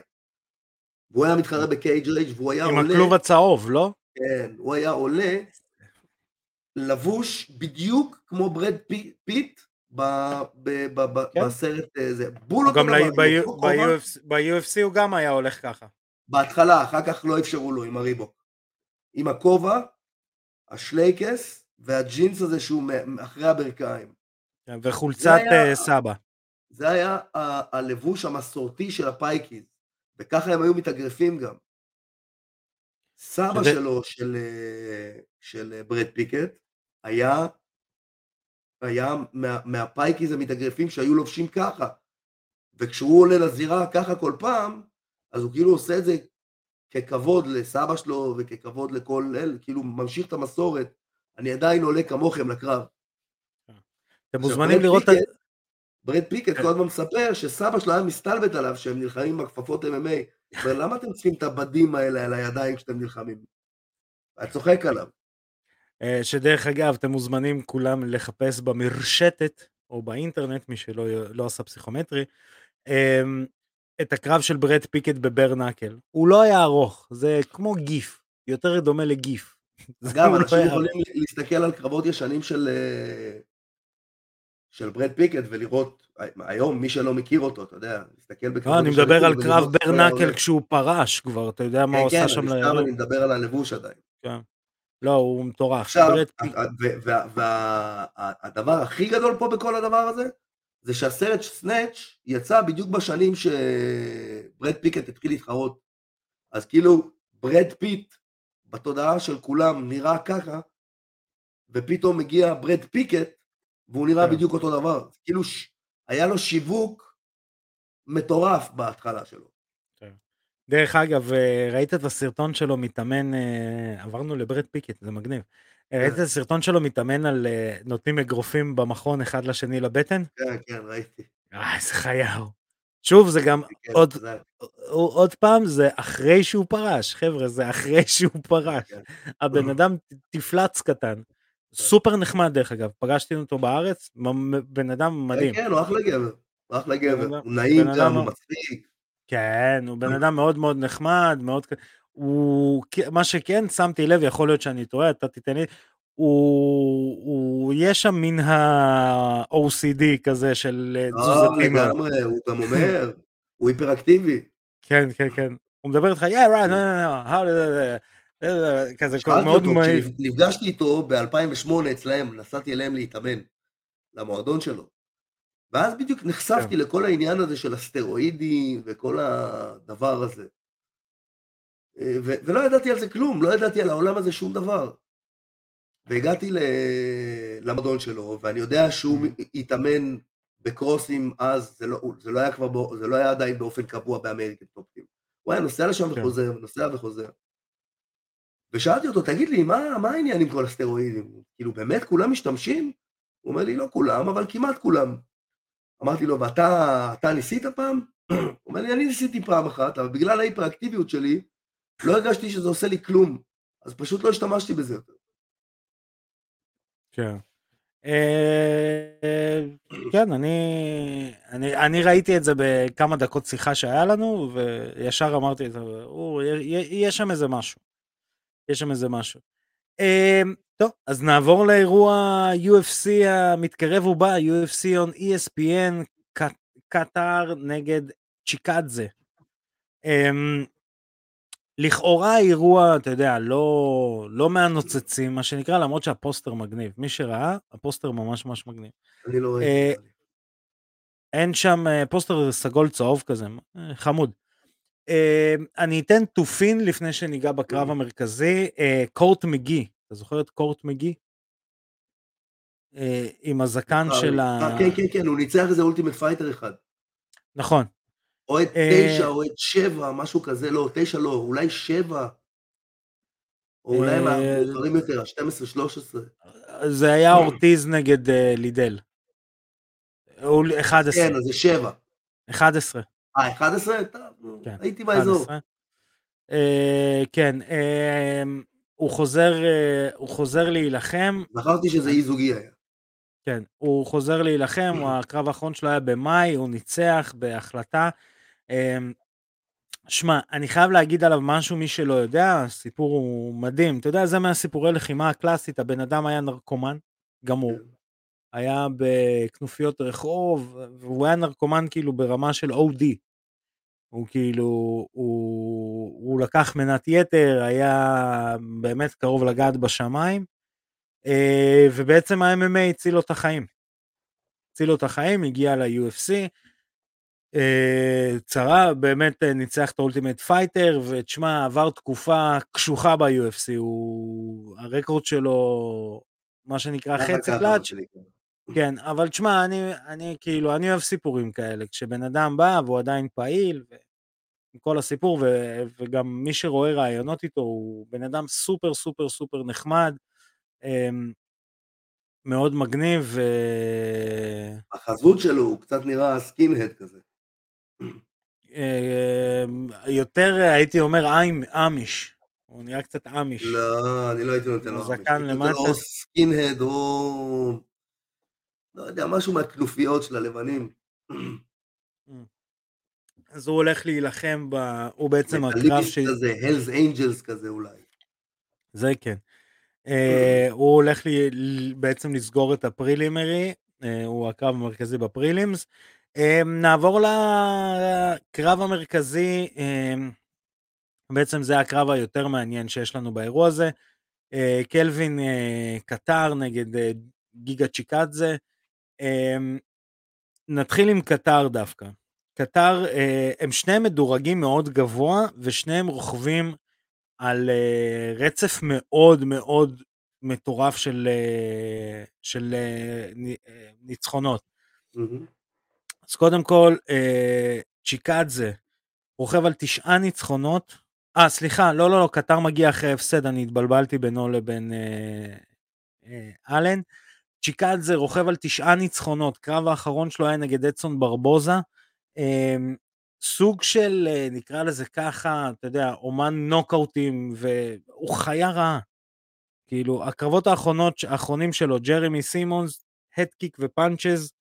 והוא היה מתחרה ב Cage Rage והוא היה עם עולה... עם הכלוב הצהוב, לא? כן, הוא היה עולה לבוש בדיוק כמו ברד פיט כן. בסרט הזה. אה, בול אותו דבר. ב-UFC הוא גם היה הולך ככה. בהתחלה, אחר כך לא אפשרו לו עם ה Reebok. עם הכובע, השלייקס והג'ינס הזה שהוא אחרי הברכיים. כן, וחולצת אה, סבא. זה היה הלבוש המסורתי של ה pikeys, וככה הם היו מתאגרפים גם. סבא שלו, של, אה, של ברד פיקט, היה היה מה, מה pikeys המתאגרפים שהיו לובשים ככה. וכשהוא עולה לזירה ככה כל פעם, אז הוא כאילו עושה את זה ככבוד לסבא שלו וככבוד לכל אל, כאילו ממשיך את המסורת. אני עדיין עולה כמוכם לקרב. אתם מוזמנים לראות... את... ברד פיקט כל הזמן מספר שסבא שלו היה מסתלבט עליו שהם נלחמים עם הכפפות MMA. אומר, למה אתם צריכים את הבדים האלה על הידיים כשאתם נלחמים? היה צוחק עליו. אה, שדרך אגב, אתם מוזמנים כולם לחפש במרשתת, או באינטרנט, מי שלא לא עשה פסיכומטרי, אמ, את הקרב של ברד פיקט בברנקל. הוא לא היה ארוך, זה כמו גיף, יותר דומה לגיף. אגב, אנשים לא יכולים להסתכל על קרבות ישנים של, אה, של ברד פיקט ולראות, היום מי שלא מכיר אותו, אתה יודע, להסתכל בקרבות ישנים. אני מדבר על קרב bare knuckle כשהוא פרש כבר, אתה יודע מה הוא כן, עשה שם. כן, כן, אני מדבר על הלבוש עדיין. לא, הוא מטורף. עכשיו, והדבר הכי גדול פה בכל הדבר הזה, זה שהסרט Snatch יצא בדיוק בשנים שברד פיקט התחיל להתחרות. אז כאילו, ברד פיט, בתודעה של כולם, נראה ככה, ופתאום מגיע ברד פיקט, והוא נראה כן. בדיוק אותו דבר. כאילו, היה לו שיווק מטורף בהתחלה שלו. כן. דרך אגב, אה, ראית את הסרטון שלו מתאמן, אה, עברנו לברד פיקט, זה מגניב. ראית את הסרטון שלו מתאמן על נותנים אגרופים במכון אחד לשני לבטן? כן, כן, ראיתי. אה, איזה חיה הוא. שוב, זה גם עוד, עוד פעם, זה אחרי שהוא פרש, חבר'ה, זה אחרי שהוא פרש. כן. הבן אדם תפלץ קטן. כן. סופר נחמד דרך אגב, פגשתי אותו בארץ, בן אדם מדהים. כן, הוא אחלה גבר, הוא אחלה גבר, הוא נעים גם, הוא מצחיק. כן, הוא בן אדם מאוד מאוד נחמד, מאוד... הוא... מה שכן, שמתי לב, יכול להיות שאני טועה, אתה תיתן לי, הוא, הוא יש שם מן ה-OCD כזה של אה. אה, לגמרי, הוא גם אומר, הוא היפראקטיבי. כן, כן, כן. הוא מדבר איתך, yeah, right, no, no, no, how did... כזה מאוד מהיר. נפגשתי איתו ב-2008 אצלהם, נסעתי אליהם להתאמן, למועדון שלו. ואז בדיוק נחשפתי כן. לכל העניין הזה של הסטרואידים וכל הדבר הזה. אה, ולא ידעתי על זה כלום, לא ידעתי על העולם הזה שום דבר. והגעתי למועדון שלו, ואני יודע שהוא mm-hmm. התאמן בקרוסים אז, זה לא, זה לא היה כבר, בו, זה לא היה עדיין באופן קבוע באמריקן טופים. הוא היה נוסע לשם כן. וחוזר, נוסע וחוזר. ושאלתי אותו, תגיד לי, מה, מה העניין עם כל הסטרואידים? כאילו, באמת כולם משתמשים? הוא אומר לי, לא כולם, אבל כמעט כולם. אמרתי לו, ואתה ניסית פעם? הוא אומר לי, אני ניסיתי פעם אחת, אבל בגלל ההיפראקטיביות שלי, לא הרגשתי שזה עושה לי כלום, אז פשוט לא השתמשתי בזה יותר. כן. אה, כן, אני, אני, אני ראיתי את זה בכמה דקות שיחה שהיה לנו, וישר אמרתי את זה, יש שם איזה משהו. יש שם איזה משהו. אה, טוב, אז נעבור לאירוע UFC המתקרב ובא, UFC on ESPN, קטאר נגד צ'יקדזה. אמ, לכאורה אירוע, אתה יודע, לא, לא מהנוצצים, מה שנקרא, למרות שהפוסטר מגניב. מי שראה, הפוסטר ממש ממש מגניב. אני לא ראיתי. אה, אין שם אה, פוסטר סגול צהוב כזה, אה, חמוד. אני אתן תופין לפני שניגע בקרב המרכזי. קורט מגי, אתה זוכר את קורט מגי? עם הזקן של ה... כן, כן, כן, הוא ניצח איזה Ultimate Fighter אחד. נכון, או את אה, תשע, או את שבע, משהו כזה, לא, תשע לא, אולי שבע. או אולי המאוחרים יותר, ה-12-13. זה היה אורטיז נגד אה, לידל. 11. כן, אז זה שבע. 11. אה, 11? כן, הייתי באזור. אה, כן, הוא חוזר, הוא חוזר להילחם. זכרתי שזה אי זוגי היה. כן, הוא חוזר להילחם, הקרב האחרון שלו היה במאי, הוא ניצח בהחלטה. אמ, שמע, אני חייב להגיד עליו משהו, מי שלא יודע, הסיפור הוא מדהים. אתה יודע, זה מהסיפורי לחימה הקלאסית, הבן אדם היה נרקומן, גמור. כן. היה בכנופיות רחוב, והוא היה נרקומן כאילו ברמה של OD. הוא כאילו, הוא, הוא לקח מנת יתר, היה באמת קרוב לגעת בשמיים, אה, ובעצם ה-MMA הציל לו את החיים. הציל לו את החיים, הגיע ל-UFC, אה, צרה, באמת אה, ניצח את ה Ultimate Fighter, ותשמע, עבר תקופה קשוחה ב-UFC, הוא... הרקורד שלו, מה שנקרא חצי קלאץ'. כן. אבל תשמע, אני, אני כאילו, אני אוהב סיפורים כאלה, כשבן אדם בא והוא עדיין פעיל, עם כל הסיפור, ו, וגם מי שרואה ראיונות איתו, הוא בן אדם סופר סופר סופר נחמד, אמ, מאוד מגניב. החזות שלו, הוא קצת נראה skinhead כזה. אמ, יותר הייתי אומר אמיש, הוא נראה קצת אמיש. לא, אני לא הייתי נותן לו אמיש. זקן למטה. או skinhead או... לא יודע, משהו מהכנופיות של הלבנים. אז הוא הולך להילחם ב... הוא בעצם הקרב ש... כזה, Hells Angels כזה אולי. זה כן. אה, הוא הולך בעצם לסגור את ה preliminary, אה, הוא הקרב המרכזי ב prelims. אמ, נעבור לקרב המרכזי, אמ, בעצם זה הקרב היותר מעניין שיש לנו באירוע הזה. קלווין אה, קטר נגד גיגה צ'יקדזה. אמ, נתחיל עם קטר דווקא. קטר, הם שניהם מדורגים מאוד גבוה, ושניהם רוכבים על רצף מאוד מאוד מטורף של, של ניצחונות. Mm-hmm. אז קודם כל, אה, צ'יקדזה רוכב על תשעה ניצחונות. אה, סליחה, לא, לא, לא, קטר מגיע אחרי הפסד, אני התבלבלתי בינו לבין אה, אה, אלן. צ'יקדזה רוכב על תשעה ניצחונות, קרב האחרון שלו היה נגד אדסון ברבוזה. אה, סוג של, אה, נקרא לזה ככה, אתה יודע, אומן נוקאוטים, והוא חיה רעה. כאילו, הקרבות האחרונות, האחרונים שלו, ג'רמי סימונס, head kick ו punches,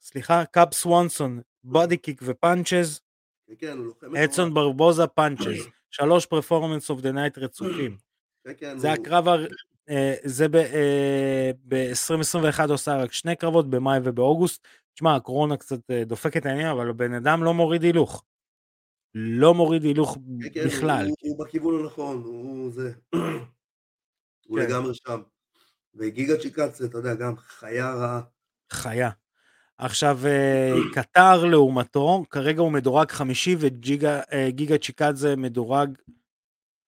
סליחה, קאב סוונסון, body kick ו punches, אדסון ברבוזה punches, שלוש Performance of the Night רצופים. זה הקרב, זה ב-2021 אה, עושה רק שני קרבות, במאי ובאוגוסט. תשמע, הקורונה קצת אה, דופקת העניין, אבל הבן אדם לא מוריד הילוך. לא מוריד הילוך בכלל. הוא בכיוון הנכון, הוא זה. הוא כן. לגמרי שם. וגיגה צ'יקצה, אתה יודע, גם חיה רעה. חיה. עכשיו, אה, קטר לעומתו, כרגע הוא מדורג חמישי וגיגה אה, צ'יקדזה מדורג,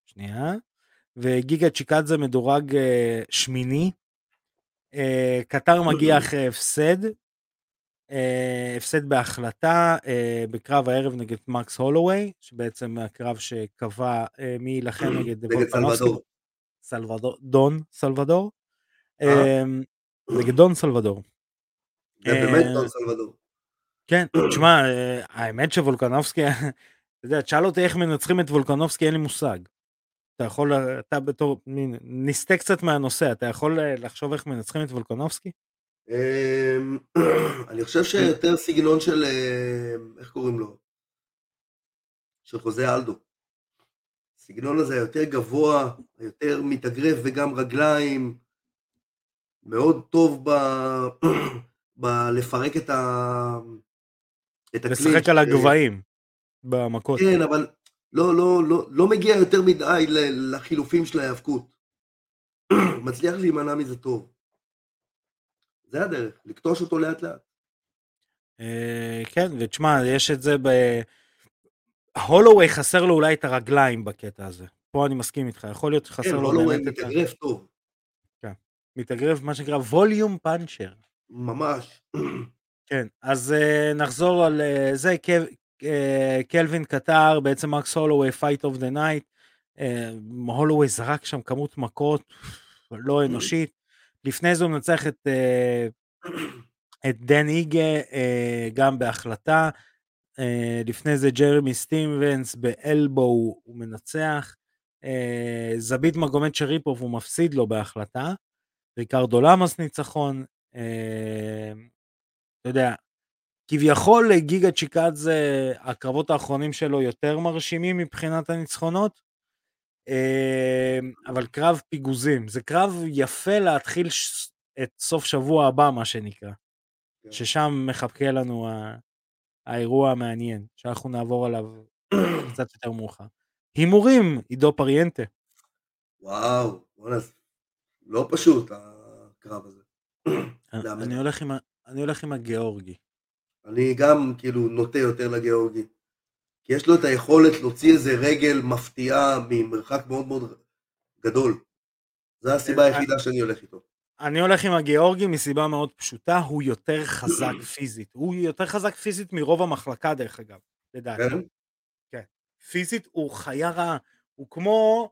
שנייה, וגיגה צ'יקדזה מדורג אה, שמיני. קטר מגיע אחרי הפסד, הפסד בהחלטה בקרב הערב נגד מקס הולווי, שבעצם הקרב שקבע מי יילחם נגד סלבדור. סלבדור, דון סלבדור. נגד דון סלבדור. זה באמת דון אה, סלבדור. כן, תשמע, אה, האמת שוולקנובסקי, אתה יודע, תשאל אותי איך מנצחים את וולקנובסקי, אין לי מושג. אתה יכול, אתה בתור, נסטה קצת מהנושא, אתה יכול אה, לחשוב איך מנצחים את וולקנובסקי? אמ, אני חושב שיותר סגנון של, איך קוראים לו? של חוזה אלדו. הסגנון הזה יותר גבוה, יותר מתאגרף וגם רגליים, מאוד טוב ב... בלפרק את ה... את הקלינץ'. לשחק על הגבהים במכות. כן, אבל לא, לא, לא, לא מגיע יותר מדי לחילופים של ההיאבקות. מצליח להימנע מזה טוב. זה הדרך, לכתוש אותו לאט לאט. אה, כן, ותשמע, יש את זה ב... הולווי חסר לו אולי את הרגליים בקטע הזה. פה אני מסכים איתך, יכול להיות שחסר כן, לו באמת את. כן, הולווי מתאגרף טוב. כן, מתאגרף מה שנקרא volume puncher. ממש. כן, אז uh, נחזור על uh, זה, קלווין קטר, בעצם מקס הולווי, Fight of the Night, הולווי זרק שם כמות מכות לא אנושית, לפני זה הוא מנצח את, אה, את דן איגה אה, גם בהחלטה, אה, לפני זה ג'רמי סטיבנס ב elbow הוא מנצח, אה, זביט מגומד שריפוב הוא מפסיד לו בהחלטה, ריקרדו למאס ניצחון, אתה יודע, כביכול גיגה צ'יקדזה, הקרבות האחרונים שלו יותר מרשימים מבחינת הניצחונות, אמ, אבל קרב פיגוזים, זה קרב יפה להתחיל את סוף שבוע הבא, מה שנקרא, כן. ששם מחכה לנו האירוע המעניין, שאנחנו נעבור עליו קצת יותר מאוחר. הימורים, עידו פריאנטה. וואו, לא פשוט הקרב הזה. אני הולך עם, אני הולך עם הגיאורגי. אני גם כאילו נוטה יותר לגיאורגי. כי יש לו את היכולת להוציא איזה רגל מפתיעה ממרחק מאוד מאוד גדול. זו הסיבה אה, היחידה שאני הולך איתו. אני הולך עם הגיאורגי מסיבה מאוד פשוטה, הוא יותר חזק פיזית. הוא יותר חזק פיזית מרוב המחלקה דרך אגב, לדעתי. כן? כן. פיזית הוא חיה רעה. הוא כמו...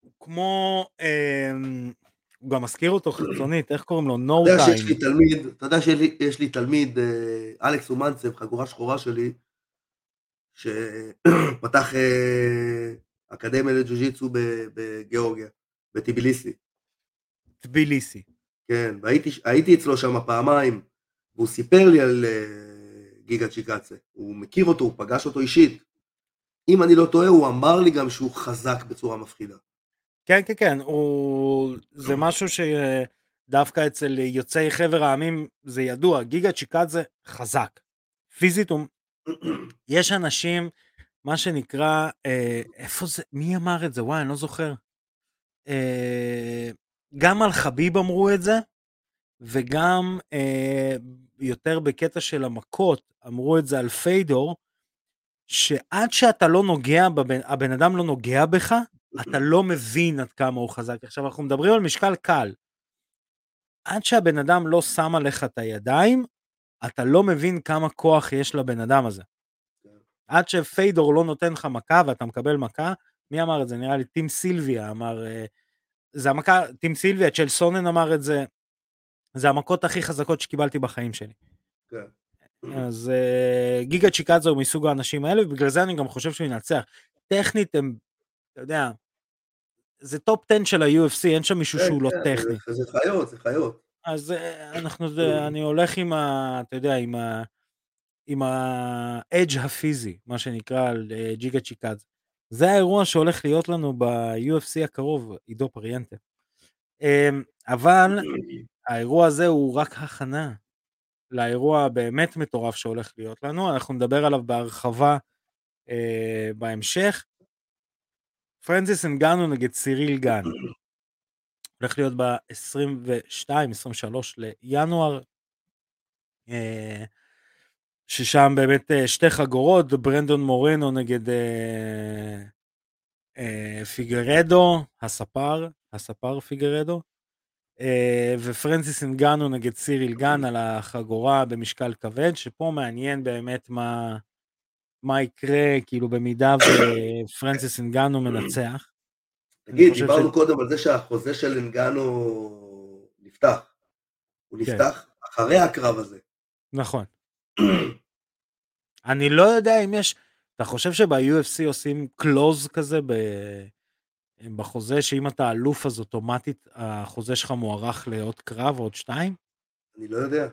הוא כמו... אה, הוא גם מזכיר אותו חיצונית, איך קוראים לו? נו טיים. אתה יודע שיש לי תלמיד, אתה יודע שיש לי תלמיד, אה, אלכס אומנצב, חגורה שחורה שלי, שפתח אה, אקדמיה לג'ו-ג'יצו בגיאורגיה, בטיביליסי. טביליסי. כן, והייתי אצלו שם פעמיים, והוא סיפר לי על אה, גיגה צ'יקצה. הוא מכיר אותו, הוא פגש אותו אישית. אם אני לא טועה, הוא אמר לי גם שהוא חזק בצורה מפחידה. כן, כן, כן, הוא... זה משהו שדווקא אצל יוצאי חבר העמים זה ידוע, גיגה צ'יקדזה חזק. פיזית הוא... יש אנשים, מה שנקרא, אה, איפה זה, מי אמר את זה? וואי, אני לא זוכר. אה, גם על חביב אמרו את זה, וגם אה, יותר בקטע של המכות, אמרו את זה על פיידור, שעד שאתה לא נוגע, בבן, הבן אדם לא נוגע בך, אתה לא מבין עד כמה הוא חזק. עכשיו אנחנו מדברים על משקל קל. עד שהבן אדם לא שם עליך את הידיים, אתה לא מבין כמה כוח יש לבן אדם הזה. כן. עד שפיידור לא נותן לך מכה ואתה מקבל מכה, מי אמר את זה? נראה לי טים סילביה אמר, אה, זה המכה, טים סילביה, צ'ל סונן אמר את זה, זה המכות הכי חזקות שקיבלתי בחיים שלי. כן. אז uh, גיגה צ'יקאזו הוא מסוג האנשים האלה, ובגלל זה אני גם חושב שהוא ינצח. טכנית הם, אתה יודע, זה top 10 של ה-UFC, אין שם מישהו כן, שהוא לא כן, טכני. זה חיות, זה חיות. אז אה, אנחנו, אני הולך עם ה... אתה יודע, עם ה... עם ה edge הפיזי, מה שנקרא, על אה, ג'יגה צ'יקדזה. זה האירוע שהולך להיות לנו ב-UFC הקרוב, עידו פריאנטה. אמ, אבל האירוע הזה הוא רק הכנה לאירוע הבאמת מטורף שהולך להיות לנו, אנחנו נדבר עליו בהרחבה אה, בהמשך. פרנזיס אנגנו נגד סיריל גן. הולך להיות ב-22-23 לינואר, אה, ששם באמת אה, שתי חגורות, ברנדון מורנו נגד אה, פיגרדו, הספר, הספר פיגרדו, ופרנסיס אינגנו נגד סיריל גן על החגורה במשקל כבד, שפה מעניין באמת מה, מה יקרה, כאילו במידה ופרנסיס אינגנו מנצח. תגיד, דיברנו ש... קודם על זה שהחוזה של אינגנו נפתח. הוא כן. נפתח. אחרי הקרב הזה. נכון. אני לא יודע אם יש, אתה חושב שב-UFC עושים קלוז כזה ב... בחוזה, שאם אתה אלוף אז אוטומטית החוזה שלך מוארך לעוד קרב, עוד שתיים? אני לא יודע.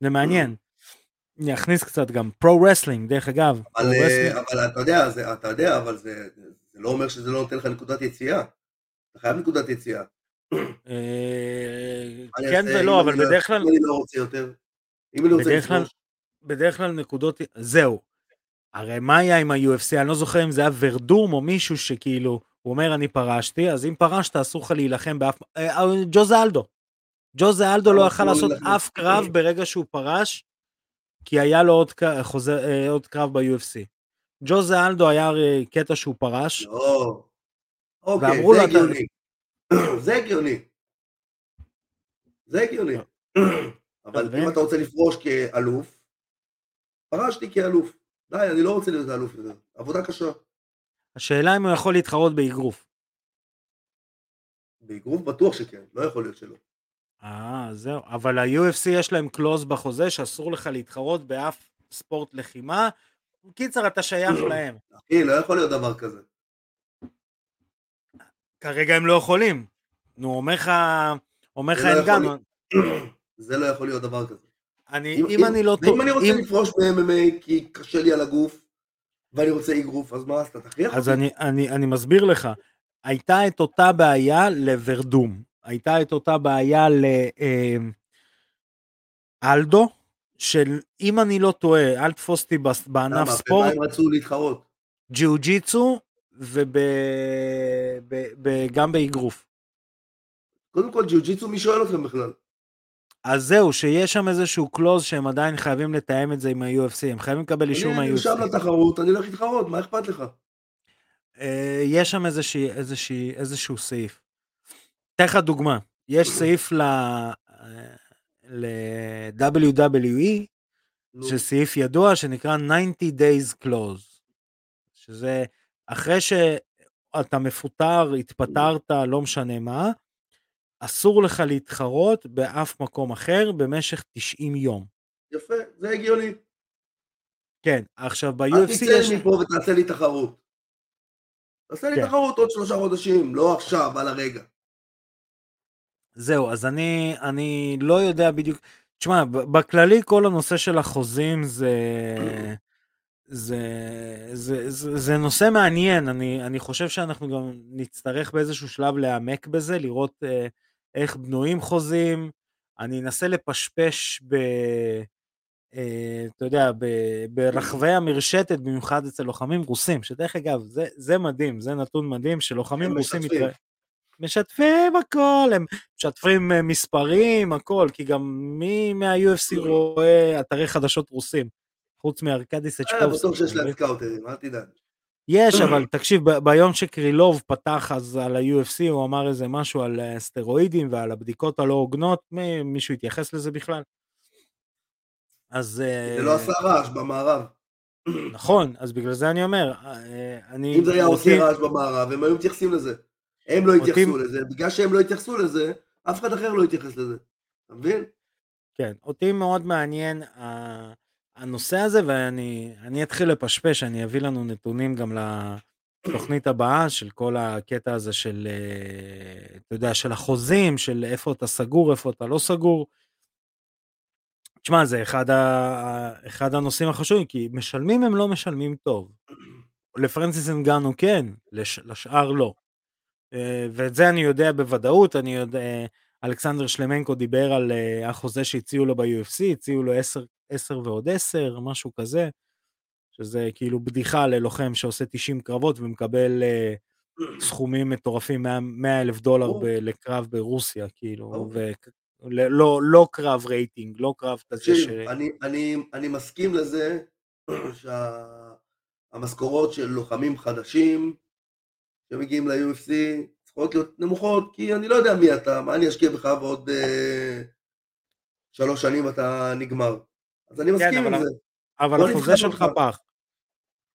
זה מעניין. אני אכניס קצת גם pro wrestling, דרך אגב. אבל, אה, אבל אתה יודע, זה, אתה יודע, אבל זה, זה לא אומר שזה לא נותן לך נקודת יציאה. אתה חייב נקודת יציאה. אה, כן ולא, אבל לא- בדרך כלל... אם אני לא רוצה יותר, אם אני רוצה לפרוש... בדרך כלל נקודות, זהו. הרי מה היה עם ה-UFC? אני לא זוכר אם זה היה ורדום או מישהו שכאילו, הוא אומר אני פרשתי, אז אם פרשת אסור לך להילחם באף... אה, ג'וזה אלדו. ג'וזה אלדו לא יכל לעשות אף קרב ברגע שהוא פרש, כי היה לו עוד, חוזה, עוד קרב ב-UFC. ג'וזה אלדו היה קטע שהוא פרש. לא. אוקיי, זה הגיוני. זה הגיוני. זה הגיוני. אבל אם אתה רוצה לפרוש כאלוף, פרשתי כאלוף. די, אני לא רוצה להיות אלוף. עבודה קשה. השאלה אם הוא יכול להתחרות באגרוף. באגרוף בטוח שכן, לא יכול להיות שלא. אה, זהו. אבל ה-UFC יש להם קלוז בחוזה שאסור לך להתחרות באף ספורט לחימה, קיצר, אתה שייך להם. אחי, לא יכול להיות דבר כזה. כרגע הם לא יכולים. נו, אומר לך, אומר לך אין גם. זה לא יכול להיות דבר כזה. אני, אם, אם אני לא טוב... אם אני רוצה אם... לפרוש מ-MMA כי קשה לי על הגוף, ואני רוצה אגרוף, אז מה, אז אתה תכריח אותי? אז אני, אני, אני מסביר לך. הייתה את אותה בעיה לוורדום. הייתה את אותה בעיה לאלדו, אה, של אם אני לא טועה, אל תפוס אותי בענף ספורט. למה? הם רצו להתחרות? ג'יו ג'יצו וגם באגרוף. קודם כל ג'יו ג'יצו מי שואל אתכם בכלל? אז זהו, שיש שם איזשהו קלוז שהם עדיין חייבים לתאם את זה עם ה-UFC, הם חייבים לקבל אישור מה-UFC. אני נרשם לתחרות, אני הולך להתחרות, מה אכפת לך? אה, יש שם איזשהו סעיף. אתן לך דוגמה, יש סעיף ל... ל-WWE, סעיף ידוע שנקרא 90 Days Close, שזה אחרי שאתה מפוטר, התפטרת, לא משנה מה, אסור לך להתחרות באף מקום אחר במשך 90 יום. יפה, זה הגיוני. כן, עכשיו ב-UFC יש... אל תצא מפה ותעשה לי תחרות. תעשה לי כן. תחרות עוד שלושה חודשים, לא עכשיו, על הרגע. זהו, אז אני, אני לא יודע בדיוק, תשמע, בכללי כל הנושא של החוזים זה, זה, זה, זה, זה נושא מעניין, אני, אני חושב שאנחנו גם נצטרך באיזשהו שלב להעמק בזה, לראות אה, איך בנויים חוזים, אני אנסה לפשפש ב... אה, אתה יודע, ב, ברחבי המרשתת, במיוחד אצל לוחמים רוסים, שדרך אגב, זה, זה מדהים, זה נתון מדהים, שלוחמים רוסים מתרא... משתפים הכל, הם משתפים אה, מספרים, הכל, כי גם מי מה-UFC רואה אתרי חדשות רוסים, חוץ מארקדי סצ'קובסקי. אה, בטוח שיש להם סקאוטרים, אל תדאג. יש, אבל תקשיב, ביום שקרילוב פתח אז על ה-UFC, הוא אמר איזה משהו על אה, סטרואידים ועל הבדיקות הלא הוגנות, מישהו התייחס לזה בכלל? אז... זה לא עשה רעש במערב. נכון, אז בגלל זה אני אומר, אני... אם זה היה עושה רעש במערב, הם היו מתייחסים לזה. הם לא התייחסו לזה, בגלל שהם לא התייחסו לזה, אף אחד אחר לא התייחס לזה. אתה מבין? כן, אותי מאוד מעניין הנושא הזה, ואני אתחיל לפשפש, אני אביא לנו נתונים גם לתוכנית הבאה של כל הקטע הזה של, אה, אתה יודע, של החוזים, של איפה אתה סגור, איפה אתה לא סגור. תשמע, זה אחד, ה... אחד הנושאים החשובים, כי משלמים הם לא משלמים טוב. לפרנסיס אנגנו כן, לש... לשאר לא. אה, ואת זה אני יודע בוודאות, אני יודע, אלכסנדר שלמנקו דיבר על אה, החוזה שהציעו לו ב-UFC, הציעו לו 10, 10 ועוד 10, משהו כזה, שזה כאילו בדיחה ללוחם שעושה 90 קרבות ומקבל סכומים מטורפים, 100 אלף דולר ב- לקרב ברוסיה, כאילו, ולא לא קרב רייטינג, לא קרב כזה ש... אני, אני, אני מסכים לזה שהמשכורות של לוחמים חדשים שמגיעים ל-UFC צריכות להיות נמוכות, כי אני לא יודע מי אתה, מה אני אשקיע בך ועוד אה, שלוש שנים אתה נגמר. אז אני מסכים כן, עם זה. אבל החוזה שלך פח.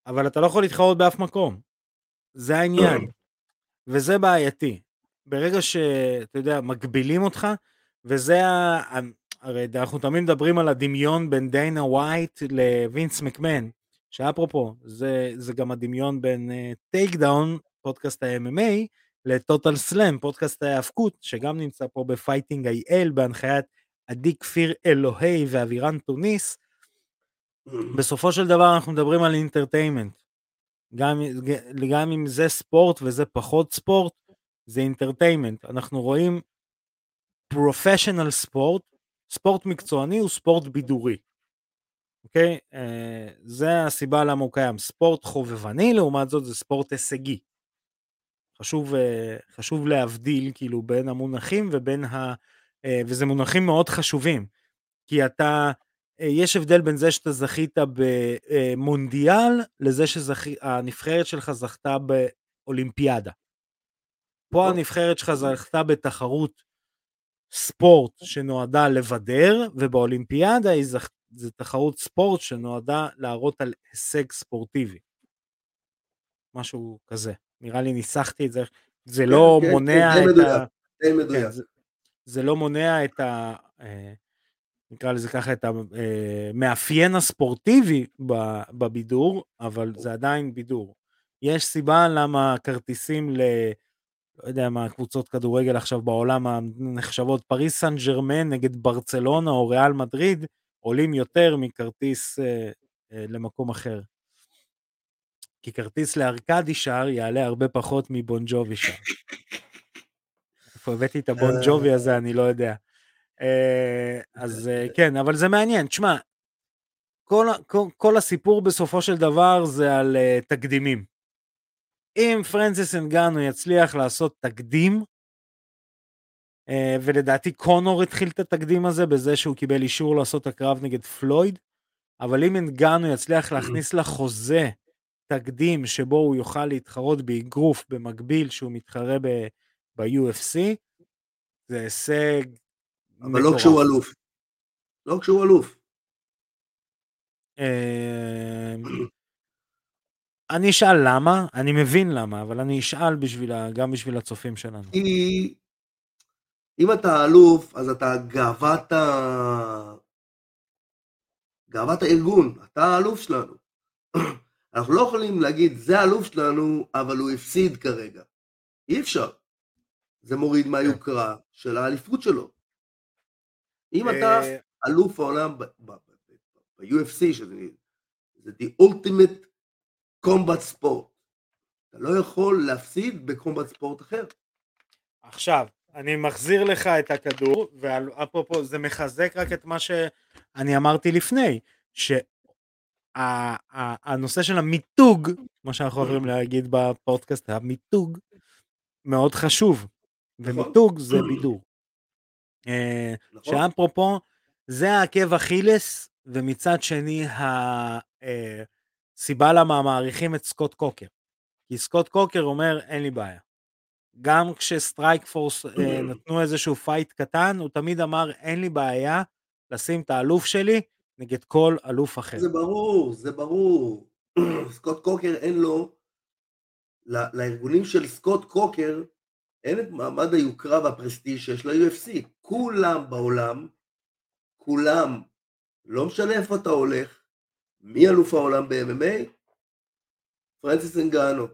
אבל אתה לא יכול להתחרות באף מקום. זה העניין. וזה בעייתי. ברגע שאתה יודע, מגבילים אותך, וזה ה... הרי אנחנו תמיד מדברים על הדמיון בין דיינה ווייט לווינס מקמהן, שאפרופו, זה, זה גם הדמיון בין טייק אה, דאון, פודקאסט ה-MMA, לטוטל סלאם, פודקאסט ההאבקות, שגם נמצא פה בפייטינג איי-אל, בהנחיית עדי כפיר אלוהי ואבירן טוניס. בסופו של דבר אנחנו מדברים על entertainment. גם, גם אם זה ספורט וזה פחות ספורט, זה אינטרטיימנט. אנחנו רואים פרופשיונל ספורט, ספורט מקצועני הוא ספורט בידורי. אוקיי? Uh, זה הסיבה למה הוא קיים. ספורט חובבני, לעומת זאת זה ספורט הישגי. חשוב, אה, חשוב להבדיל כאילו בין המונחים ובין ה... אה, וזה מונחים מאוד חשובים, כי אתה, אה, יש הבדל בין זה שאתה זכית במונדיאל לזה שהנבחרת שלך זכתה באולימפיאדה. פה נכון. הנבחרת שלך זכתה בתחרות ספורט שנועדה לבדר, ובאולימפיאדה היא זכ... זה תחרות ספורט שנועדה להראות על הישג ספורטיבי. משהו כזה. נראה לי ניסחתי את זה, זה כן, לא כן, מונע כן, את מדויק, ה... כן, זה, זה לא מונע את ה... אה, נקרא לזה ככה, את המאפיין אה, הספורטיבי בבידור, אבל זה עדיין בידור. יש סיבה למה כרטיסים ל... לא יודע מה, קבוצות כדורגל עכשיו בעולם הנחשבות, פריס סן ג'רמן נגד ברצלונה או ריאל מדריד, עולים יותר מכרטיס אה, אה, למקום אחר. כי כרטיס לארקדי שר יעלה הרבה פחות מבון ג'ובי שר. איפה הבאתי את הבון ג'ובי הזה, אני לא יודע. אה, אז אה, כן, אבל זה מעניין. תשמע, כל, כל, כל הסיפור בסופו של דבר זה על uh, תקדימים. אם פרנסיס אנגנו יצליח לעשות תקדים, uh, ולדעתי קונור התחיל את התקדים הזה בזה שהוא קיבל אישור לעשות הקרב נגד פלויד, אבל אם אנגנו יצליח להכניס לחוזה תקדים שבו הוא יוכל להתחרות באגרוף במקביל שהוא מתחרה ב-UFC, זה הישג אבל לא מטורף. לא כשהוא אלוף. לא כשהוא אלוף. אמ, אני אשאל למה, אני מבין למה, אבל אני אשאל בשביל, גם בשביל הצופים שלנו. כי אם אתה אלוף, אז אתה גאוות ה... גאוות הארגון, אתה האלוף שלנו. אנחנו לא יכולים להגיד, זה האלוף שלנו, אבל הוא הפסיד כרגע. אי אפשר. זה מוריד מהיוקרה של האליפות שלו. אם אתה אה, אלוף העולם ב-UFC, שזה the ultimate combat sport, אתה לא יכול להפסיד בקומבט ספורט אחר. עכשיו, אני מחזיר לך את הכדור, ואפרופו זה מחזק רק את מה שאני אמרתי לפני, ש... הנושא של המיתוג, מה שאנחנו יכולים להגיד בפודקאסט, המיתוג מאוד חשוב, נכון. ומיתוג זה בידור. אה, נכון. שאפרופו, זה העקב אכילס, ומצד שני הסיבה אה, למה מעריכים את סקוט קוקר. כי סקוט קוקר אומר, אין לי בעיה. גם כשסטרייק פורס אה, נתנו איזשהו fight קטן, הוא תמיד אמר, אין לי בעיה לשים את האלוף שלי נגד כל אלוף אחר. זה ברור, זה ברור. סקוט קוקר אין לו, לארגונים של סקוט קוקר, אין את מעמד היוקרה והפרסטיג' שיש ל-UFC. כולם בעולם, כולם, לא משנה איפה אתה הולך, מי אלוף העולם ב-MMA? פרנסיס אנגאנו,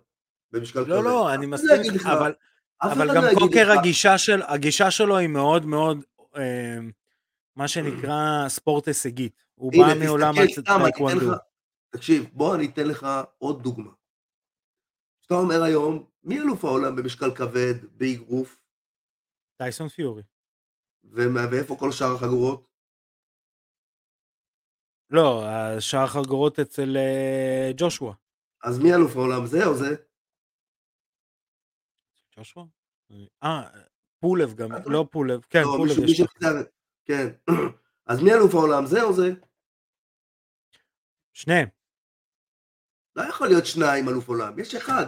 במשקל כזה. לא, לא, אני מסכים איתך, אבל, אבל גם לא קוקר הגישה, של, הגישה שלו היא מאוד מאוד, אה, מה שנקרא ספורט הישגית. הוא בא מעולם הטייקוונדו. תקשיב, בוא אני אתן לך עוד דוגמה. אתה אומר היום, מי אלוף העולם במשקל כבד, באגרוף? טייסון פיורי. ואיפה כל שאר החגורות? לא, שאר החגורות אצל אה, ג'ושוע. אז מי אלוף העולם, זה או זה? ג'ושוע? אה, פולב גם, לא פולב, כן, לא, פולב יש. כן. אז מי אלוף העולם, זה או זה? שניהם. לא יכול להיות שניים אלוף עולם, יש אחד.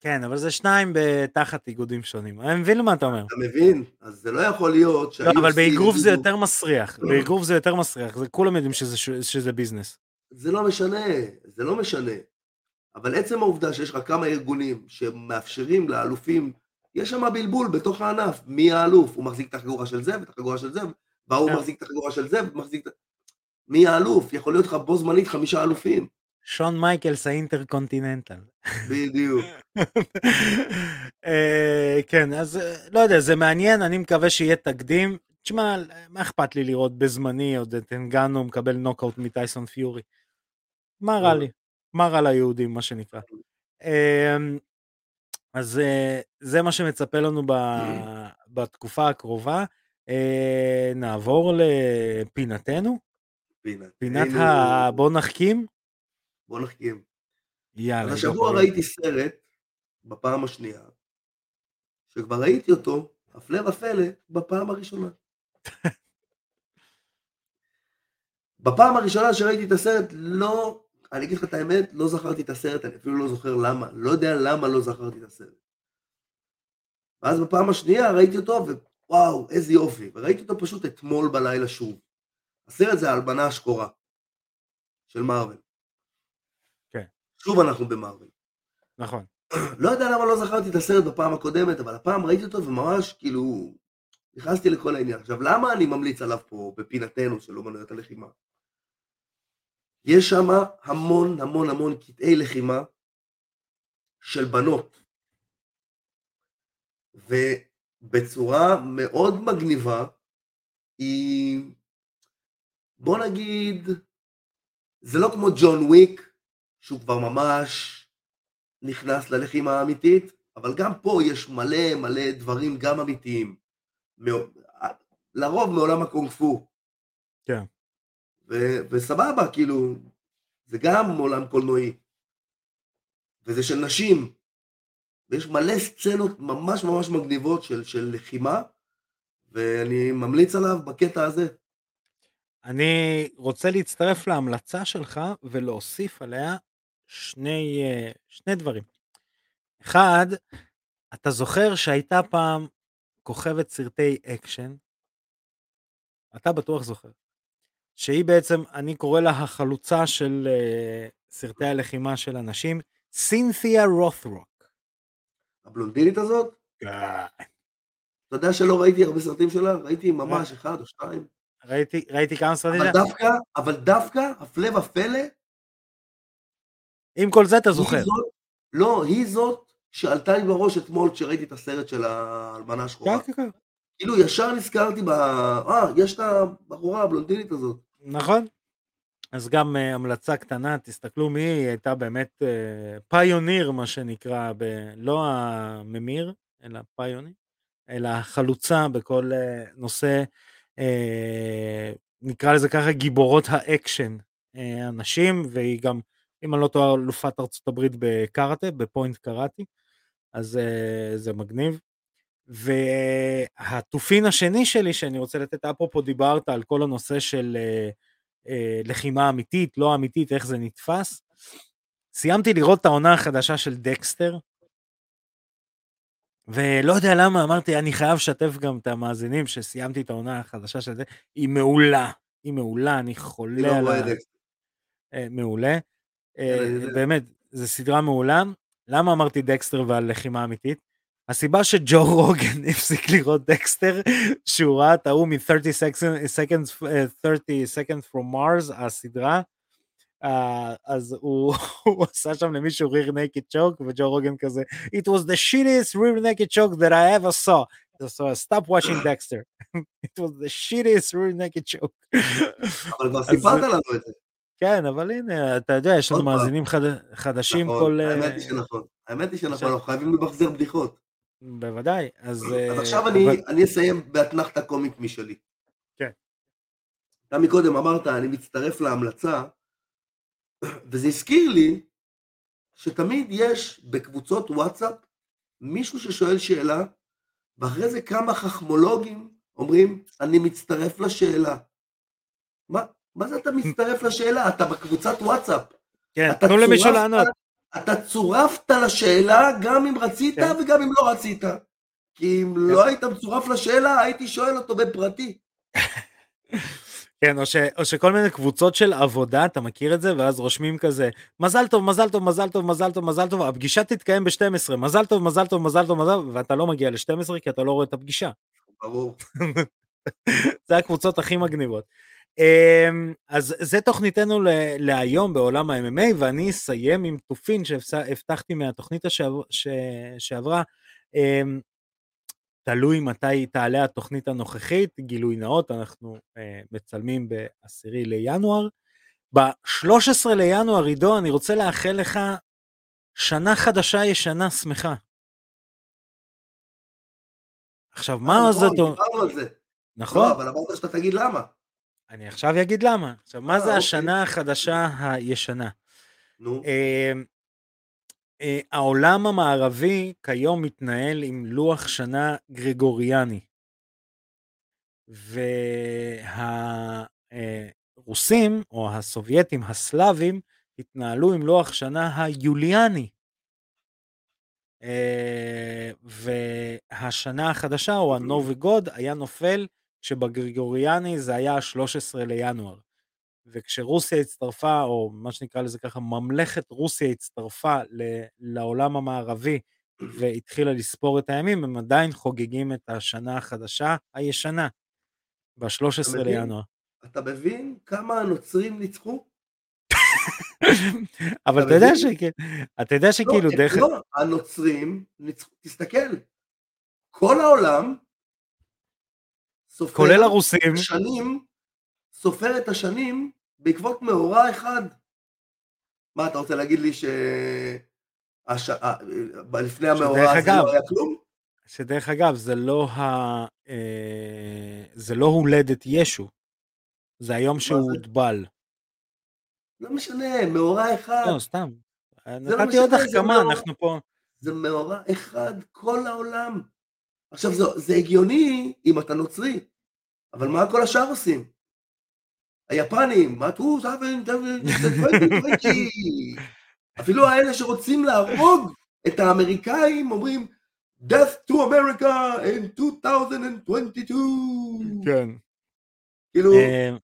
כן, אבל זה שניים תחת איגודים שונים. אני מבין למה אתה אומר. אתה מבין? אז זה לא יכול להיות לא, אבל באגרוף זה יותר מסריח. באגרוף זה יותר מסריח, זה כולם יודעים שזה, שזה ביזנס. זה לא משנה, זה לא משנה. אבל עצם העובדה שיש לך כמה ארגונים שמאפשרים לאלופים, יש שם בלבול בתוך הענף, מי האלוף? הוא מחזיק את החגורה של זה ואת החגורה של זה, והוא כן. מחזיק את החגורה של זה ומחזיק את... מי האלוף? יכול להיות לך בו זמנית חמישה אלופים. שון מייקלס ה intercontinental. בדיוק. אה, כן, אז אה, לא יודע, זה מעניין, אני מקווה שיהיה תקדים. תשמע, מה אכפת לי לראות בזמני עוד את אנגנו מקבל נוקאוט מטייסון פיורי? מה רע לי? מה רע ליהודים, מה שנקרא. אז אה, זה מה שמצפה לנו בתקופה הקרובה. נעבור לפינתנו. פינת ה... בוא נחכים. בוא נחכים. יאללה. אז השבוע ראיתי סרט, בפעם השנייה, שכבר ראיתי אותו, הפלא ופלא, בפעם הראשונה. בפעם הראשונה שראיתי את הסרט, לא, אני אגיד לך את האמת, לא זכרתי את הסרט, אני אפילו לא זוכר למה, לא יודע למה לא זכרתי את הסרט. ואז בפעם השנייה ראיתי אותו, ווואו, איזה יופי, וראיתי אותו פשוט אתמול בלילה שוב. הסרט זה ההלבנה השחורה של מארוול. כן. שוב אנחנו במארוול. נכון. לא יודע למה לא זכרתי את הסרט בפעם הקודמת, אבל הפעם ראיתי אותו וממש כאילו נכנסתי לכל העניין. עכשיו, למה אני ממליץ עליו פה בפינתנו של אומנויות הלחימה? יש שם המון המון המון קטעי לחימה של בנות. ובצורה מאוד מגניבה, היא בוא נגיד, זה לא כמו ג'ון וויק, שהוא כבר ממש נכנס ללחימה האמיתית, אבל גם פה יש מלא מלא דברים גם אמיתיים. לרוב מעולם הקונג פו. כן. ו- וסבבה, כאילו, זה גם עולם קולנועי. וזה של נשים. ויש מלא סצנות ממש ממש מגניבות של, של לחימה, ואני ממליץ עליו בקטע הזה. אני רוצה להצטרף להמלצה שלך ולהוסיף עליה שני, אה, שני דברים. אחד, אתה זוכר שהייתה פעם כוכבת סרטי אקשן, אתה בטוח זוכר, שהיא בעצם, אני קורא לה החלוצה של אה, סרטי הלחימה של אנשים, סינתיה רות'רוק. הבלונדינית הזאת? כן. אתה יודע שלא ראיתי הרבה סרטים שלה? ראיתי ממש אחד או שתיים. ראיתי, ראיתי כמה סרטים. אבל דווקא, אבל דווקא, הפלא ופלא, עם כל זה אתה זוכר. זאת, לא, היא זאת שעלתה לי בראש אתמול כשראיתי את הסרט של האלמנה השחורה. כן, כן, כן. כאילו ישר נזכרתי ב... אה, יש את הבחורה הבלונדינית הזאת. נכון. אז גם uh, המלצה קטנה, תסתכלו מי היא, הייתה באמת uh, פיוניר, מה שנקרא, ב... לא הממיר, אלא פיוניר, אלא חלוצה בכל uh, נושא אה, נקרא לזה ככה גיבורות האקשן אה, הנשים והיא גם אם אני לא טועה אלופת ארצות הברית בקראטה ב point karate אז אה, זה מגניב. וה topic השני שלי שאני רוצה לתת אפרופו דיברת על כל הנושא של אה, אה, לחימה אמיתית לא אמיתית איך זה נתפס. סיימתי לראות את העונה החדשה של דקסטר ולא יודע למה, אמרתי, אני חייב לשתף גם את המאזינים שסיימתי את העונה החדשה של זה, היא מעולה, היא מעולה, אני חולה לא על ה... אה, מעולה. אה, באמת, זו סדרה מעולה. למה אמרתי דקסטר ועל לחימה אמיתית? הסיבה שג'ו רוגן הפסיק לראות דקסטר, שהוא ראה את ההוא מ-30 seconds, 30 seconds from Mars, הסדרה, אז הוא, הוא עשה שם למישהו rear naked choke, וג'ו רוגן כזה, It was the shittiest rear naked choke that I ever saw. So stop watching Dexter. It was the shittiest rear naked choke. אבל כבר סיפרת לנו את זה. כן, אבל הנה, אתה יודע, יש לנו מאזינים חדשים נכון, כל... האמת היא שנכון. האמת היא שנכון, אנחנו חייבים למחזר בדיחות. בוודאי, אז... אז עכשיו אני, אני אסיים באתנחתא קומית משלי. כן. אתה מקודם אמרת, אני מצטרף להמלצה, וזה הזכיר לי שתמיד יש בקבוצות וואטסאפ מישהו ששואל שאלה, ואחרי זה כמה חכמולוגים אומרים, אני מצטרף לשאלה. מה, מה זה אתה מצטרף לשאלה? אתה בקבוצת וואטסאפ. כן, תנו למישהו לענות. אתה צורפת לשאלה גם אם רצית כן. וגם אם לא רצית. כי אם כן. לא היית מצורף לשאלה, הייתי שואל אותו בפרטי. כן, או, ש, או שכל מיני קבוצות של עבודה, אתה מכיר את זה? ואז רושמים כזה, מזל טוב, מזל טוב, מזל טוב, מזל טוב, מזל טוב, הפגישה תתקיים ב-12, מזל טוב, מזל טוב, מזל טוב, מזל טוב, ואתה לא מגיע ל-12 כי אתה לא רואה את הפגישה. ברור. זה הקבוצות הכי מגניבות. אמ, אז זה תוכניתנו להיום בעולם ה-MMA, ואני אסיים עם תופין שהבטחתי מהתוכנית שעברה. תלוי מתי תעלה התוכנית הנוכחית, גילוי נאות, אנחנו אה, מצלמים ב-10 לינואר. ב-13 לינואר, עידו, אני רוצה לאחל לך שנה חדשה ישנה שמחה. עכשיו, מה אה, זה... נכון, דיברנו על זה. נכון? לא, אבל אמרת שאתה תגיד למה. אני עכשיו אגיד למה. עכשיו, מה אה, זה אוקיי. השנה החדשה הישנה? נו. אה, העולם המערבי כיום מתנהל עם לוח שנה גרגוריאני. והרוסים, או הסובייטים, הסלאבים, התנהלו עם לוח שנה היוליאני. אה, והשנה החדשה, או הנובי גוד, היה נופל כשבגרגוריאני זה היה 13 לינואר. וכשרוסיה הצטרפה, או מה שנקרא לזה ככה, ממלכת רוסיה הצטרפה לעולם המערבי והתחילה לספור את הימים, הם עדיין חוגגים את השנה החדשה הישנה, ב-13 לינואר. אתה מבין כמה הנוצרים ניצחו? אבל אתה יודע שכן, אתה יודע שכאילו לא, דרך... לא, הנוצרים ניצחו, תסתכל, כל העולם סופר כולל הרוסים, שנים, סופר את השנים בעקבות מאורע אחד. מה, אתה רוצה להגיד לי ש... הש... אה, לפני המאורע הזה לא היה כלום? שדרך אגב, זה לא, ה... אה, זה לא הולדת ישו, זה היום שהוא הוטבל. לא משנה, מאורע אחד. לא, סתם. לא נתתי לא עוד החכמה. אנחנו פה. זה מאורע אחד, כל העולם. עכשיו, זה, זה הגיוני אם אתה נוצרי, אבל מה כל השאר עושים? היפנים, מה טו, אפילו האלה שרוצים להרוג את האמריקאים אומרים death to America in 2022. כן. כאילו, אה,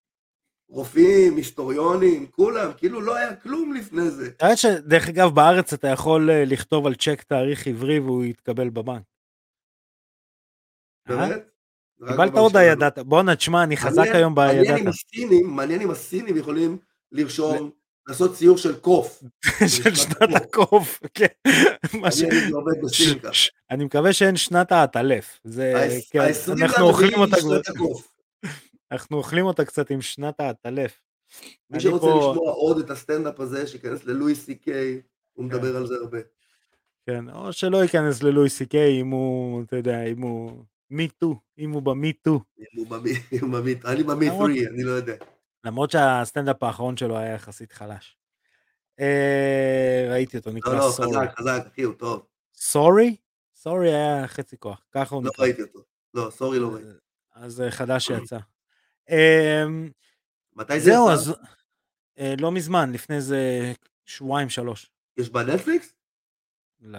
רופאים, היסטוריונים, כולם, כאילו לא היה כלום לפני זה. האמת שדרך אגב בארץ אתה יכול אה, לכתוב על צ'ק תאריך עברי והוא יתקבל בבנק. באמת? קיבלת עוד הידעת, בואנה תשמע אני חזק היום בידעת. מעניין אם הסינים, מעניין אם הסינים יכולים לרשום, לעשות ציור של קוף. של שנת הקוף, כן. אני מקווה שאין שנת האטלף. כן, אנחנו אוכלים אותה אנחנו אוכלים אותה קצת עם שנת האטלף. מי שרוצה לשמוע עוד את הסטנדאפ הזה, שייכנס ללואי סי קיי, הוא מדבר כן. על זה הרבה. כן, או שלא ייכנס ללואי סי קיי אם הוא, אתה יודע, אם הוא... מיטו, אם הוא במיטו. אם הוא ב me too, אני ב me three, אני לא יודע. למרות שהסטנדאפ האחרון שלו היה יחסית חלש. אה, ראיתי אותו, נקרא Sorry. לא, לא, חזק, חזק, אחי, הוא טוב. Sorry? Sorry היה חצי כוח, ככה הוא לא נקרא. לא ראיתי אותו. לא, Sorry לא ראיתי. אז חדש שיצא. מתי זה יצא? זהו, אז אה, לא מזמן, לפני איזה שבועיים, שלוש. יש בנטפליקס? לא.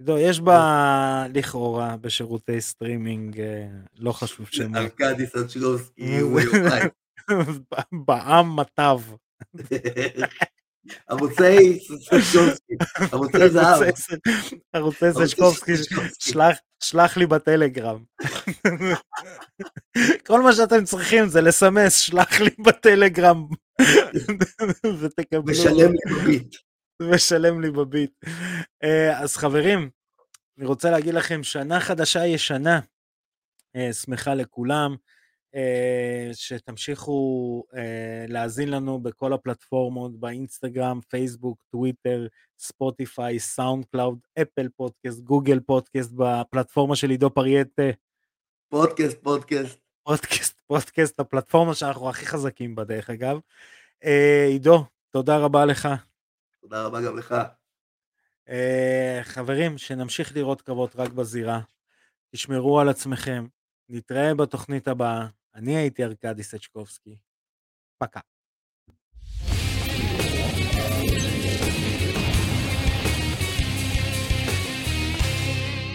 לא, יש בה לכאורה בשירותי סטרימינג, אה, לא חשוב שמות. ארכדי סנצ'לובסקי, בעם מטב. ערוצי סשקובסקי, ערוצי זהב. ערוצי סשקובסקי, שלח לי בטלגרם. כל מה שאתם צריכים זה לסמס, שלח לי בטלגרם. ותקבלו. ושלם לי בביט. ושלם לי בביט. אה, אז חברים, אני רוצה להגיד לכם, שנה חדשה ישנה. אה, שמחה לכולם. אה, שתמשיכו להאזין לנו בכל הפלטפורמות, באינסטגרם, פייסבוק, טוויטר, ספוטיפיי, סאונד קלאוד, אפל פודקאסט, גוגל פודקאסט, בפלטפורמה של עידו פרייטה. פודקאסט, פודקאסט. פודקאסט, פודקאסט, הפלטפורמה שאנחנו הכי חזקים בה, דרך אגב. עידו, תודה רבה לך. תודה רבה גם לך. חברים, שנמשיך לראות קרבות רק בזירה. תשמרו על עצמכם, נתראה בתוכנית הבאה. אני הייתי ארכדי סצ'קובסקי. פקה.